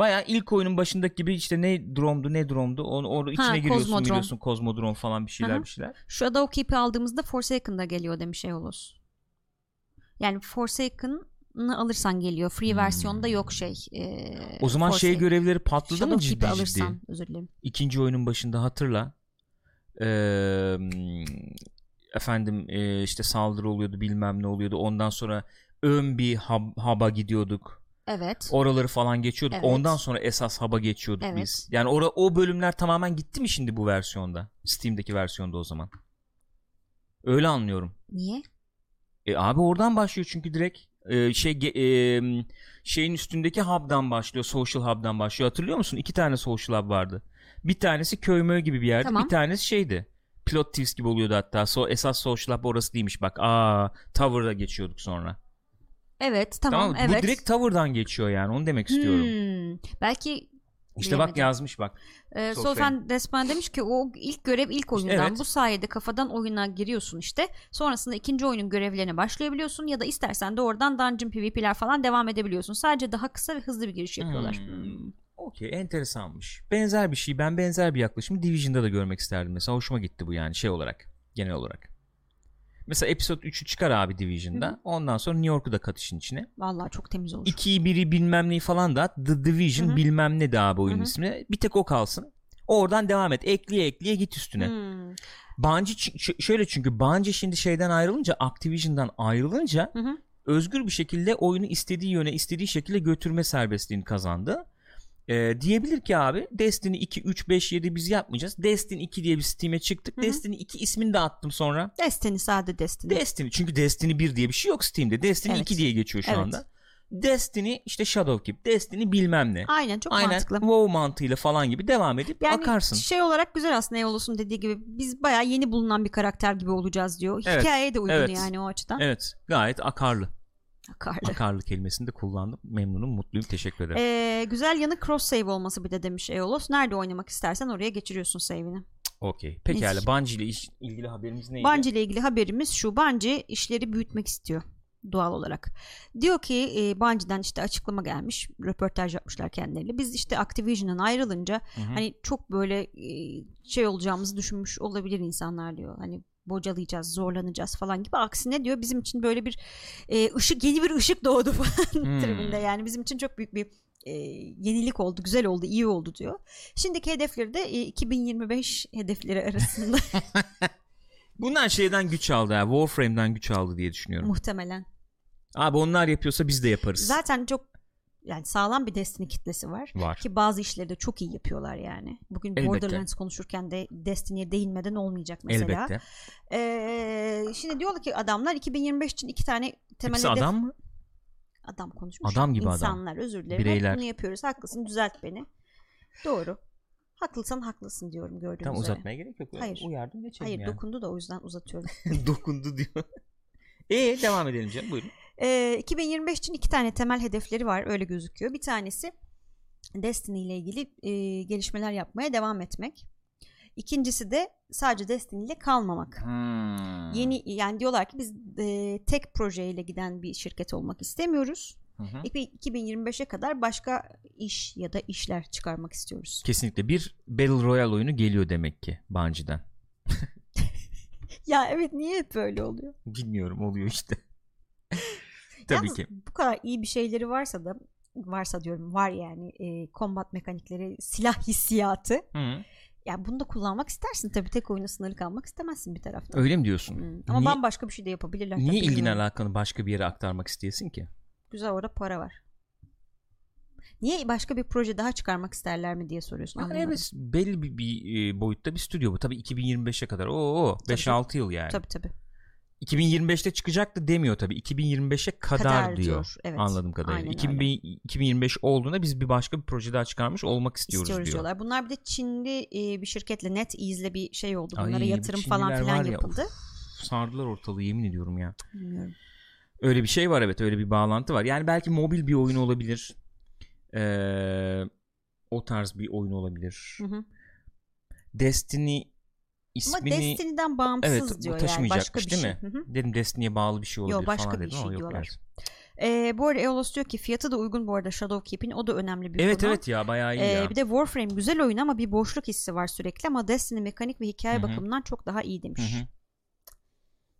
Baya ilk oyunun başındaki gibi işte ne dromdu ne dromdu onu, onu içine giriyorsun Kozmodrom. giriyorsun kozmodrom falan bir şeyler hı. bir şeyler. Shadow Keep'i aldığımızda Forsaken'da geliyor demiş Eolos. Yani Forsaken'ı alırsan geliyor. Free Hmm. versiyonda yok şey. ee, O zaman şey Forsaken. görevleri patladı Shadow mı ciddi ciddi? alırsan özür dilerim. ikinci oyunun başında hatırla Ee, efendim e, işte saldırı oluyordu bilmem ne oluyordu ondan sonra ön bir hub, hub'a gidiyorduk Evet. oraları falan geçiyorduk. Evet. ondan sonra esas hub'a geçiyorduk Evet. biz yani ora, o bölümler tamamen gitti mi şimdi bu versiyonda? Steam'deki versiyonda o zaman. Öyle anlıyorum. Niye? e abi oradan başlıyor çünkü direkt e, şey e, şeyin üstündeki hub'dan başlıyor social hub'dan başlıyor. Hatırlıyor musun? İki tane social hub vardı. Bir tanesi köy möy gibi bir yerde Tamam. bir tanesi şeydi. Plot twist gibi oluyordu hatta. So, esas social hub orası değilmiş. Bak aa tower'da geçiyorduk sonra Evet tamam, tamam, evet. bu direkt tower'dan geçiyor yani onu demek istiyorum Hmm, Belki işte bak bilemedim. yazmış bak e, Soul Solfen Despan demiş ki o ilk görev ilk oyundan evet. bu sayede kafadan oyuna giriyorsun işte. Sonrasında ikinci oyunun görevlerine başlayabiliyorsun ya da istersen de oradan dungeon PvP'ler falan devam edebiliyorsun. Sadece daha kısa ve hızlı bir giriş yapıyorlar. Hmm. Hmm. Okey enteresanmış. Benzer bir şey ben benzer bir yaklaşımı Division'da da görmek isterdim. Mesela hoşuma gitti bu yani şey olarak genel olarak. Mesela episode 3'ü çıkar abi Division'da. Hı hı. Ondan sonra New York'u da kat işin içine. Vallahi çok temiz olur. 2'yi biri bilmem neyi falan da. The Division Hı hı. bilmem ne de abi oyunun Hı hı. ismi. Bir tek o kalsın. Oradan devam et. Ekleye ekleye git üstüne. Hmm. Bungie şöyle çünkü Bungie şimdi şeyden ayrılınca Activision'dan ayrılınca Hı hı. özgür bir şekilde oyunu istediği yöne istediği şekilde götürme serbestliğini kazandı. Ee, diyebilir ki abi Destiny 2, 3, 5, 7 biz yapmayacağız. Destiny 2 diye bir Steam'e çıktık. Hı hı. Destiny 2 ismini de attım sonra. Destiny sade Destiny. Destiny çünkü Destiny 1 diye bir şey yok Steam'de. Destiny Evet. 2 diye geçiyor şu Evet. anda. Destiny işte Shadowkeep, Destiny bilmem ne. Aynen çok Aynen mantıklı. WoW mantığıyla falan gibi devam edip Yani akarsın. şey olarak güzel aslında Eolos'un dediği gibi biz bayağı yeni bulunan bir karakter gibi olacağız diyor. Evet, Hikayeye de uygun evet. yani o açıdan. Evet gayet akarlı. Akarlı. Akarlı kelimesini de kullandım. Memnunum, mutluyum. Teşekkür ederim. Ee, güzel yanı cross save olması bir de demiş Eolos. Nerede oynamak istersen oraya geçiriyorsun save'ini. Okey. Pekala. Bungie ile iş- ilgili haberimiz neydi? Bungie ile ilgili haberimiz şu. Bungie işleri büyütmek istiyor doğal olarak. Diyor ki e, Bungie'den işte açıklama gelmiş. Röportaj yapmışlar kendileriyle. Biz işte Activision'dan ayrılınca Hı hı. hani çok böyle e, şey olacağımızı düşünmüş olabilir insanlar diyor. Hani bocalayacağız, zorlanacağız falan gibi. Aksine diyor bizim için böyle bir e, ışık yeni bir ışık doğdu (laughs) falan Hmm. tribünde. Yani bizim için çok büyük bir e, yenilik oldu, güzel oldu, iyi oldu diyor. Şimdiki hedefleri de e, 2025 hedefleri arasında (laughs) (laughs) Bunlar şeyden güç aldı ha. Warframe'den güç aldı diye düşünüyorum. muhtemelen. Abi onlar yapıyorsa biz de yaparız. Zaten çok yani sağlam bir Destiny kitlesi var. Var. Ki bazı işleri de çok iyi yapıyorlar yani. Bugün Elbette. Borderlands konuşurken de Destiny'ye değinmeden olmayacak mesela. Elbette. Ee, şimdi diyorlar ki adamlar 2025 için iki tane temel Hepsi hedef. adam mı? Adam konuşmuş. Adam gibi adam. İnsanlar özür dilerim. Bireyler. Bunu yapıyoruz. Haklısın düzelt beni. Doğru. Haklıysan haklısın diyorum gördüğünüz Tam üzere. uzatmaya gerek yok. Hayır. Uyardım geçelim Hayır yani. dokundu da o yüzden uzatıyorum. (laughs) Dokundu diyor. E devam edelim canım buyurun. Ee, 2025 için iki tane temel hedefleri var öyle gözüküyor. Bir tanesi Destiny ile ilgili e, gelişmeler yapmaya devam etmek. İkincisi de sadece Destiny ile kalmamak. Hmm. Yeni yani diyorlar ki biz e, tek projeyle giden bir şirket olmak istemiyoruz. Hı hı. 2025'e kadar başka iş ya da işler çıkarmak istiyoruz. Kesinlikle bir Battle Royale oyunu geliyor demek ki Bungie'den. (laughs) Ya evet niye hep böyle oluyor? Bilmiyorum oluyor işte. Tabii Yalnız ki. bu kadar iyi bir şeyleri varsa da varsa diyorum var yani e, combat mekanikleri, silah hissiyatı. Hı. Ya bunu da kullanmak istersin tabii tek oyuna sınırlı kalmak istemezsin bir taraftan. Öyle mi diyorsun? Hmm, Ama niye bambaşka bir şey de yapabilirler. niye tabii, ilgin alakanı başka bir yere aktarmak isteyesin ki? Güzel orada para var. Niye başka bir proje daha çıkarmak isterler mi diye soruyorsun. Yani evet belli bir, bir e, boyutta bir stüdyo bu. Tabii 2025'e kadar. Oo Tabii 5-6 yıl yani. Tabii tabii. 2025'te çıkacaktı demiyor tabii. 2025'e kadar, Kadar diyor. diyor, evet. Anladığım kadarıyla. Aynen 2000 2025 olduğunda biz bir başka bir proje daha çıkarmış olmak istiyoruz, İstiyoruz diyor. diyorlar. Bunlar bir de Çinli e, bir şirketle NetEase'le bir şey oldu. Bunlara Ay, yatırım falan filan ya, yapıldı. Uf, sardılar ortalığı yemin ediyorum ya. Bilmiyorum. Öyle bir şey var evet öyle bir bağlantı var. Yani belki mobil bir oyun olabilir. Ee, o tarz bir oyun olabilir. Hı hı. Destiny Ama ismini Destiny'den bağımsız evet bu diyor yani. taşımayacakmış Başka bir değil şey. mi? Hı hı. Dedim Destiny'ye bağlı bir şey olabilir başka falan bir dedim şey ama yok diyorlar. Ee, bu arada Eolos diyor ki fiyatı da uygun bu arada Shadowkeep'in. O da önemli bir Evet konu. evet ya bayağı iyi Ee, ya. bir de Warframe güzel oyun ama bir boşluk hissi var sürekli ama Destiny mekanik ve hikaye Hı hı. bakımından çok daha iyi demiş. hı.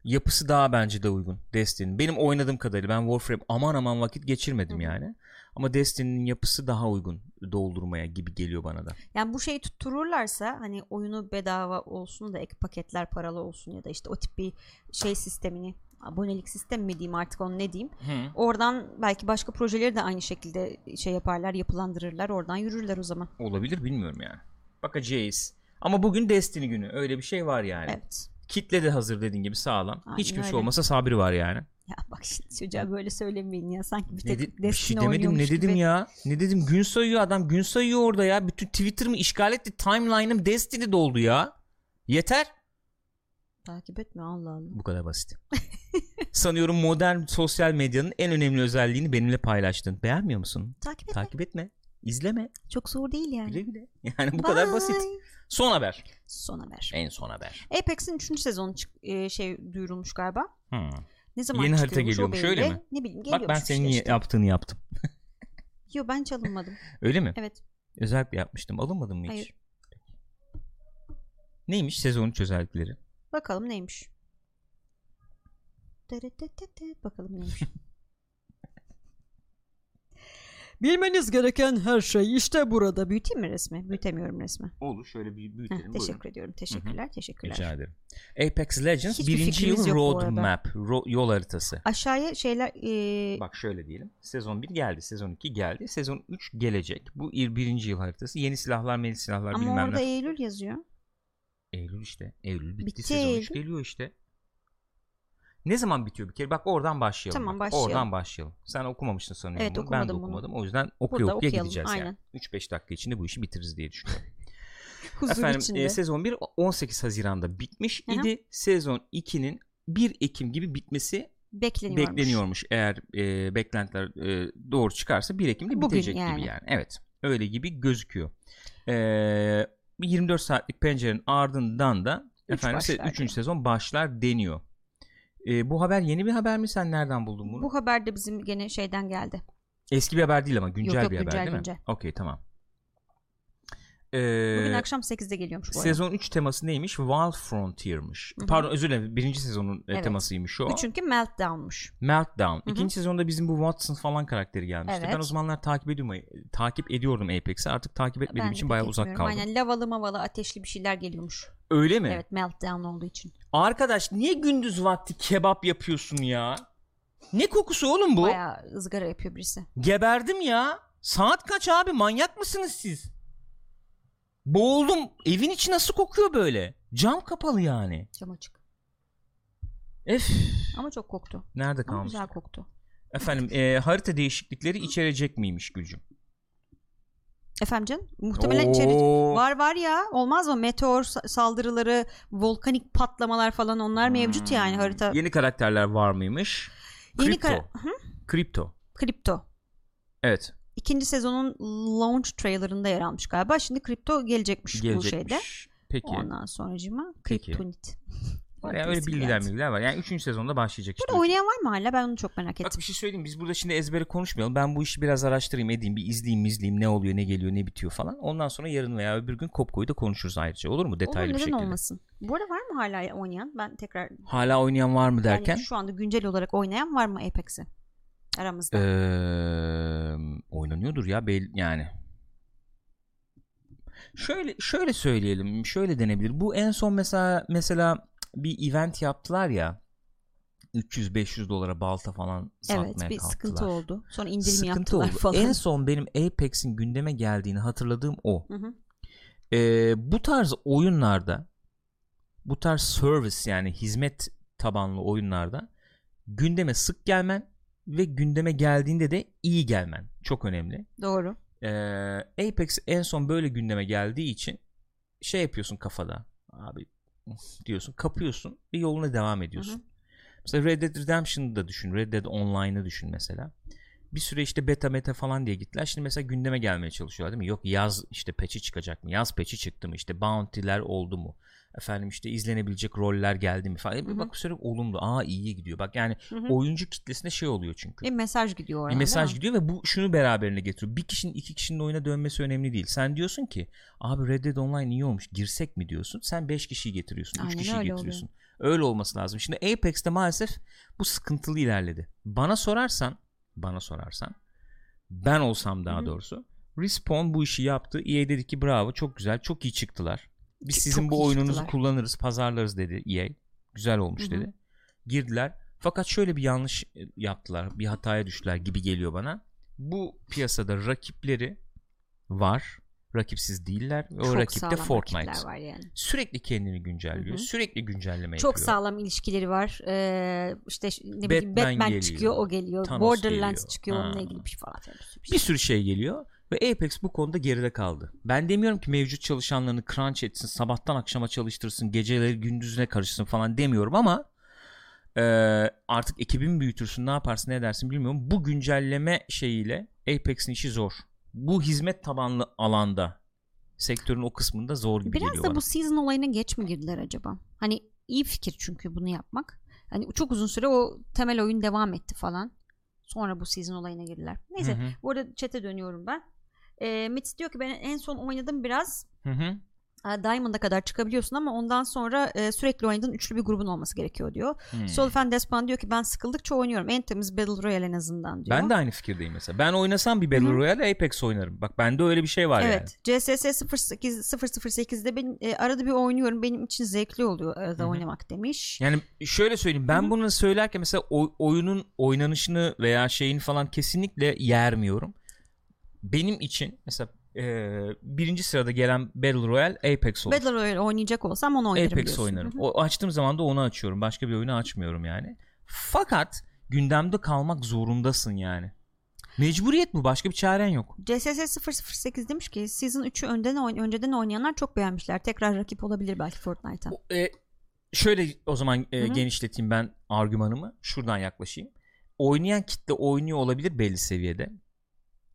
Yapısı daha bence de uygun Destiny'nin. Benim oynadığım kadarıyla ben Warframe aman aman vakit geçirmedim Hı hı. yani. Ama Destiny'nin yapısı daha uygun doldurmaya gibi geliyor bana da. Yani bu şeyi tuttururlarsa hani oyunu bedava olsun da ek paketler paralı olsun ya da işte o tip bir şey sistemini abonelik sistemi mi diyeyim artık onu ne diyeyim. Oradan belki başka projeleri de aynı şekilde şey yaparlar yapılandırırlar oradan yürürler o zaman. Olabilir bilmiyorum yani. Bakacağız. Ama bugün Destiny günü. Öyle bir şey var yani. Evet. Kitle de hazır dediğin gibi sağlam. Aynen Hiç kimse öyle. olmasa sabri var yani. Ya bak şimdi çocuğa böyle söylemeyin ya sanki bir Ne tek de- Destiny bir şey demedim ne dedim gibi. ya? Ne dedim? Gün sayıyor adam. Gün sayıyor orada ya. Bütün Twitter'ımı işgal etti. Timeline'ım Destiny doldu ya. Yeter. Takip etme Allah Allah. Bu kadar basit. (laughs) Sanıyorum modern sosyal medyanın en önemli özelliğini benimle paylaştın. Beğenmiyor musun? Takip etme. Takip etme. İzleme. Çok zor değil yani. Güle güle. (laughs) Yani bu kadar basit. Bye. Son haber. Son haber. En son haber. Apex'in 3. sezonu e, şey duyurulmuş galiba. Hmm. Ne zaman Yeni harita geliyormuş, öyle mi? Ne bileyim Bak geliyormuş ben senin işte, yaptığını yaptım. (laughs) Yo ben çalınmadım. Öyle mi? Evet. Özellikle yapmıştım. Alınmadın mı hiç? Hayır. Neymiş sezon 3 özellikleri? Bakalım neymiş. Bakalım neymiş. (laughs) Bilmeniz gereken her şey işte burada. Büyüteyim mi resmi? Büyütemiyorum resmi. Olur şöyle bir Heh, büyütelim. teşekkür ediyorum. Teşekkürler. Teşekkürler. Rica ederim. Apex Legends Hiçbir birinci yıl arada. roadmap, ro- yol haritası. Aşağıya şeyler e, Bak şöyle diyelim. Sezon 1 geldi, sezon 2 geldi, sezon 3 gelecek. Bu ir- birinci yıl haritası. Yeni silahlar, meni silahlar ama bilmem orada ne. Eylül yazıyor. Eylül işte. Eylül bitti, Bitti sezon 3 Eylül. geliyor işte. Ne zaman bitiyor bir kere? Bak oradan başlayalım. Tamam, bak. başlayalım. Oradan başlayalım. Sen okumamışsın sanıyorum Evet, bunu. Ben de okumadım bunu. okumadım. O yüzden okuya Burada okuya gideceğiz aynen. yani. 3-5 dakika içinde bu işi bitiririz diye düşünüyorum. (laughs) Huzur Efendim içinde. e, sezon 1 18 Haziran'da bitmiş Hı hı. idi. Sezon 2'nin 1 Ekim gibi bitmesi bekleniyormuş. bekleniyormuş. Eğer e, beklentiler e, doğru çıkarsa 1 Ekim'de Bugün bitecek yani. gibi yani. Evet. Öyle gibi gözüküyor. E, bir 24 saatlik pencerenin ardından da Üç efendim başlar 3. diyor. sezon başlar deniyor. E, bu haber yeni bir haber mi? Sen nereden buldun bunu? Bu haber de bizim gene şeyden geldi. Eski bir haber değil ama güncel Yok, yok, bir haber güncel, değil güncel. mi? Okey tamam. Bugün akşam 8'de geliyormuş bu sezon 3 teması neymiş? Wild Frontier'mış. Hı hı. Pardon özür dilerim. Birinci sezonun e, Evet. temasıymış o. Çünkü Meltdown'muş. Meltdown. hı. İkinci sezonda bizim bu Watson falan karakteri gelmişti. Evet. Ben o zamanlar takip ediyorum takip ediyordum Apex'i. Artık takip etmediğim Ben için bayağı uzak kaldım. Aynen lavalı mavalı ateşli bir şeyler geliyormuş. Öyle mi? Evet Meltdown olduğu için. Arkadaş niye gündüz vakti kebap yapıyorsun ya? Ne kokusu oğlum bu? Bayağı ızgara yapıyor birisi. Geberdim ya. Saat kaç abi? Manyak mısınız siz? Boğuldum. Evin içi nasıl kokuyor böyle? Cam kapalı yani. Cam açık. Ef. Ama çok koktu. Nerede Ama kalmış? güzel koktu. Efendim e, harita değişiklikleri içerecek miymiş Gülcüm? Efendim canım? Muhtemelen içeri... Oo. Var var ya. Olmaz mı? Meteor sa- saldırıları, volkanik patlamalar falan onlar mevcut yani Hmm. harita. Yeni karakterler var mıymış? Yeni Kripto. kara- Hı? Kripto. Kripto. Evet. İkinci sezonun launch trailerında yer almış galiba. Şimdi kripto gelecekmiş, bu şeyde. Gelecekmiş. Peki. Ondan sonracıma kriptonit. Var ya öyle bilgiler bilgiler var. Yani 3. sezonda başlayacak işte. Burada oynayan var mı hala? Ben onu çok merak Bak ettim. bir şey söyleyeyim biz burada şimdi ezbere konuşmayalım. Ben bu işi biraz araştırayım edeyim bir izleyeyim izleyeyim ne oluyor ne geliyor ne bitiyor falan. Ondan sonra yarın veya öbür gün Kopko'yu da konuşuruz ayrıca olur mu detaylı Olur bir şekilde. olmasın? Bu arada var mı hala oynayan? Ben tekrar Hala oynayan var mı derken? yani şu anda güncel olarak oynayan var mı Apex'i? Aramızda. Eee, oynanıyordur ya bel yani. Şöyle şöyle söyleyelim, şöyle denebilir. Bu en son mesela mesela bir event yaptılar ya. 300-500 dolara balta falan satmaya evet bir kalktılar. sıkıntı oldu. Sonra indirim Sıkıntı yaptılar oldu. falan. En son benim Apex'in gündeme geldiğini hatırladığım o. Hı hı. Ee, bu tarz oyunlarda bu tarz service yani hizmet tabanlı oyunlarda gündeme sık gelmen ve gündeme geldiğinde de iyi gelmen çok önemli. Doğru. Ee, Apex en son böyle gündeme geldiği için şey yapıyorsun kafada abi diyorsun kapıyorsun ve yoluna devam ediyorsun. Hı hı. Mesela Red Dead Redemption'ı da düşün. Red Dead Online'ı düşün mesela. Bir süre işte beta meta falan diye gittiler. Şimdi mesela gündeme gelmeye çalışıyorlar değil mi? Yok yaz işte patch'i çıkacak mı? Yaz patch'i çıktı mı? İşte bounty'ler oldu mu? Efendim işte izlenebilecek roller geldi mi falan. E Hı hı. Bak sürekli olumlu. Aa iyiye gidiyor. Bak yani Hı hı. oyuncu kitlesine şey oluyor çünkü. Bir mesaj gidiyor Bir oradan. mesaj değil mi? gidiyor ve bu şunu beraberine getiriyor. Bir kişinin iki kişinin oyuna dönmesi önemli değil. Sen diyorsun ki abi Red Dead Online iyi olmuş girsek mi diyorsun. Sen 5 kişiyi getiriyorsun. 3 Aynen kişiyi öyle getiriyorsun. Öyle olması lazım. Şimdi Apex'te maalesef bu sıkıntılı ilerledi. Bana sorarsan bana sorarsan ben olsam daha Hı hı. doğrusu Respawn bu işi yaptı. EA dedi ki bravo çok güzel çok iyi çıktılar. Biz Çok sizin bu oyununuzu çıktılar. kullanırız pazarlarız dedi EA. Güzel olmuş Hı hı. dedi. Girdiler. Fakat şöyle bir yanlış e, yaptılar. Bir hataya düştüler gibi geliyor bana. Bu piyasada rakipleri var. Rakipsiz değiller. O Çok rakip de Fortnite. var yani. Sürekli kendini güncelliyor. Hı hı. Sürekli güncelleme Çok yapıyor. sağlam ilişkileri var. Ee, işte ne bileyim Batman Batman geliyor. çıkıyor, o geliyor. Thanos Borderlands geliyor. çıkıyor, onunla Ha. ilgili bir şey falan. bir sürü şey geliyor ve Apex bu konuda geride kaldı. Ben demiyorum ki mevcut çalışanlarını crunch etsin, sabahtan akşama çalıştırsın, geceleri gündüzüne karışsın falan demiyorum ama e, artık ekibin büyütürsün, ne yaparsın, ne edersin bilmiyorum. Bu güncelleme şeyiyle Apex'in işi zor. Bu hizmet tabanlı alanda sektörün o kısmında zor gibi Biraz geliyor da bana. bu season olayına geç mi girdiler acaba? Hani iyi fikir çünkü bunu yapmak. Hani çok uzun süre o temel oyun devam etti falan. Sonra bu season olayına girdiler. Neyse Hı hı. bu arada chat'e dönüyorum ben. Ee, Mitz diyor ki ben en son oynadım biraz. Hı hı. e, Diamond'a kadar çıkabiliyorsun ama ondan sonra e, sürekli oynadığın üçlü bir grubun olması gerekiyor diyor. Hmm. Solfen Despan diyor ki ben sıkıldıkça oynuyorum. En temiz Battle Royale en azından diyor. Ben de aynı fikirdeyim mesela. Ben oynasam bir Battle Hı hı. Royale Apex oynarım. Bak bende öyle bir şey var yani. Evet. CSS 08 008'de ben e, arada bir oynuyorum. Benim için zevkli oluyor arada Hı hı. oynamak demiş. Yani şöyle söyleyeyim ben Hı hı. bunu söylerken mesela oy- oyunun oynanışını veya şeyini falan kesinlikle yermiyorum. Benim için mesela e, birinci sırada gelen Battle Royale Apex olur. Battle Royale oynayacak olsam onu oynarım Apex diyorsun. oynarım. O açtığım zaman da onu açıyorum. Başka bir oyunu açmıyorum yani. Fakat gündemde kalmak zorundasın yani. Mecburiyet bu. Başka bir çaren yok. CSS 008 demiş ki Season 3'ü önden oyn- önceden oynayanlar çok beğenmişler. Tekrar rakip olabilir belki Fortnite'a. E, şöyle o zaman e, Hı hı. genişleteyim ben argümanımı. Şuradan yaklaşayım. Oynayan kitle oynuyor olabilir belli seviyede.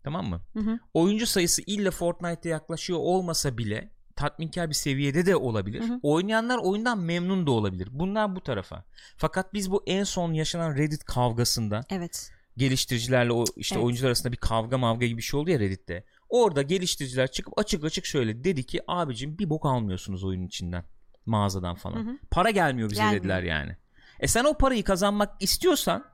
Tamam mı? Hı hı. oyuncu sayısı illa Fortnite'e yaklaşıyor olmasa bile tatminkar bir seviyede de olabilir. Hı hı. Oynayanlar oyundan memnun da olabilir. Bunlar bu tarafa. Fakat biz bu en son yaşanan Reddit kavgasında Evet. geliştiricilerle o işte Evet. oyuncular arasında bir kavga mavga gibi bir şey oldu ya Reddit'te. Orada geliştiriciler çıkıp açık açık şöyle dedi ki abicim bir bok almıyorsunuz oyunun içinden. Mağazadan falan. Hı hı. Para gelmiyor bize Gelmiyor. dediler yani. E sen o parayı kazanmak istiyorsan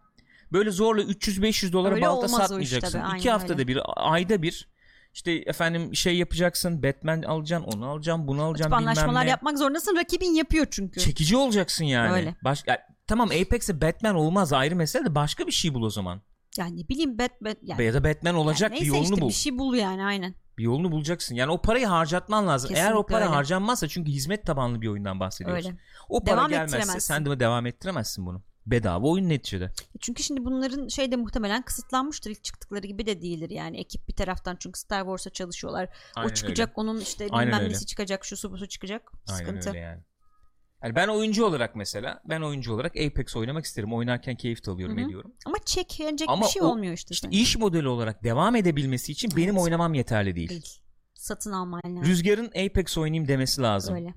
böyle zorla 300-500 dolara Öyle balta satmayacaksın. tabii, İki haftada öyle. bir, ayda bir işte efendim şey yapacaksın. Batman alacaksın, onu alacaksın, bunu Bu alacaksın bilmem anlaşmalar ne. yapmak zorundasın. Rakibin yapıyor çünkü. Çekici olacaksın yani. Öyle. Baş, ya, tamam Apex'e Batman olmaz ayrı mesele de başka bir şey bul o zaman. Yani ne bileyim Batman yani, ya da Batman olacak yani bir yolunu işte bul. bir şey bul yani aynen. Bir yolunu bulacaksın. Yani o parayı harcatman lazım. Eğer o Kesinlikle para öyle. harcanmazsa çünkü hizmet tabanlı bir oyundan bahsediyoruz. Öyle. O para Devam gelmezse sen de devam ettiremezsin bunu. Bedava oyun neticede. Çünkü şimdi bunların şey de muhtemelen kısıtlanmıştır. İlk çıktıkları gibi de değildir yani. Ekip bir taraftan çünkü Star Wars'a çalışıyorlar. Aynen o çıkacak onun işte Aynen bilmem öyle. nesi çıkacak şusu busu çıkacak. Aynen Sıkıntı. öyle yani. Yani ben oyuncu olarak mesela ben oyuncu olarak Apex oynamak isterim. Oynarken keyif alıyorum Hı hı. ediyorum. Ama çek yenecek Ama bir şey o- olmuyor işte. İşte senin. iş modeli olarak devam edebilmesi için benim oynamam yeterli değil. değil. Satın alman lazım. Rüzgar'ın Apex oynayayım demesi lazım. Öyle.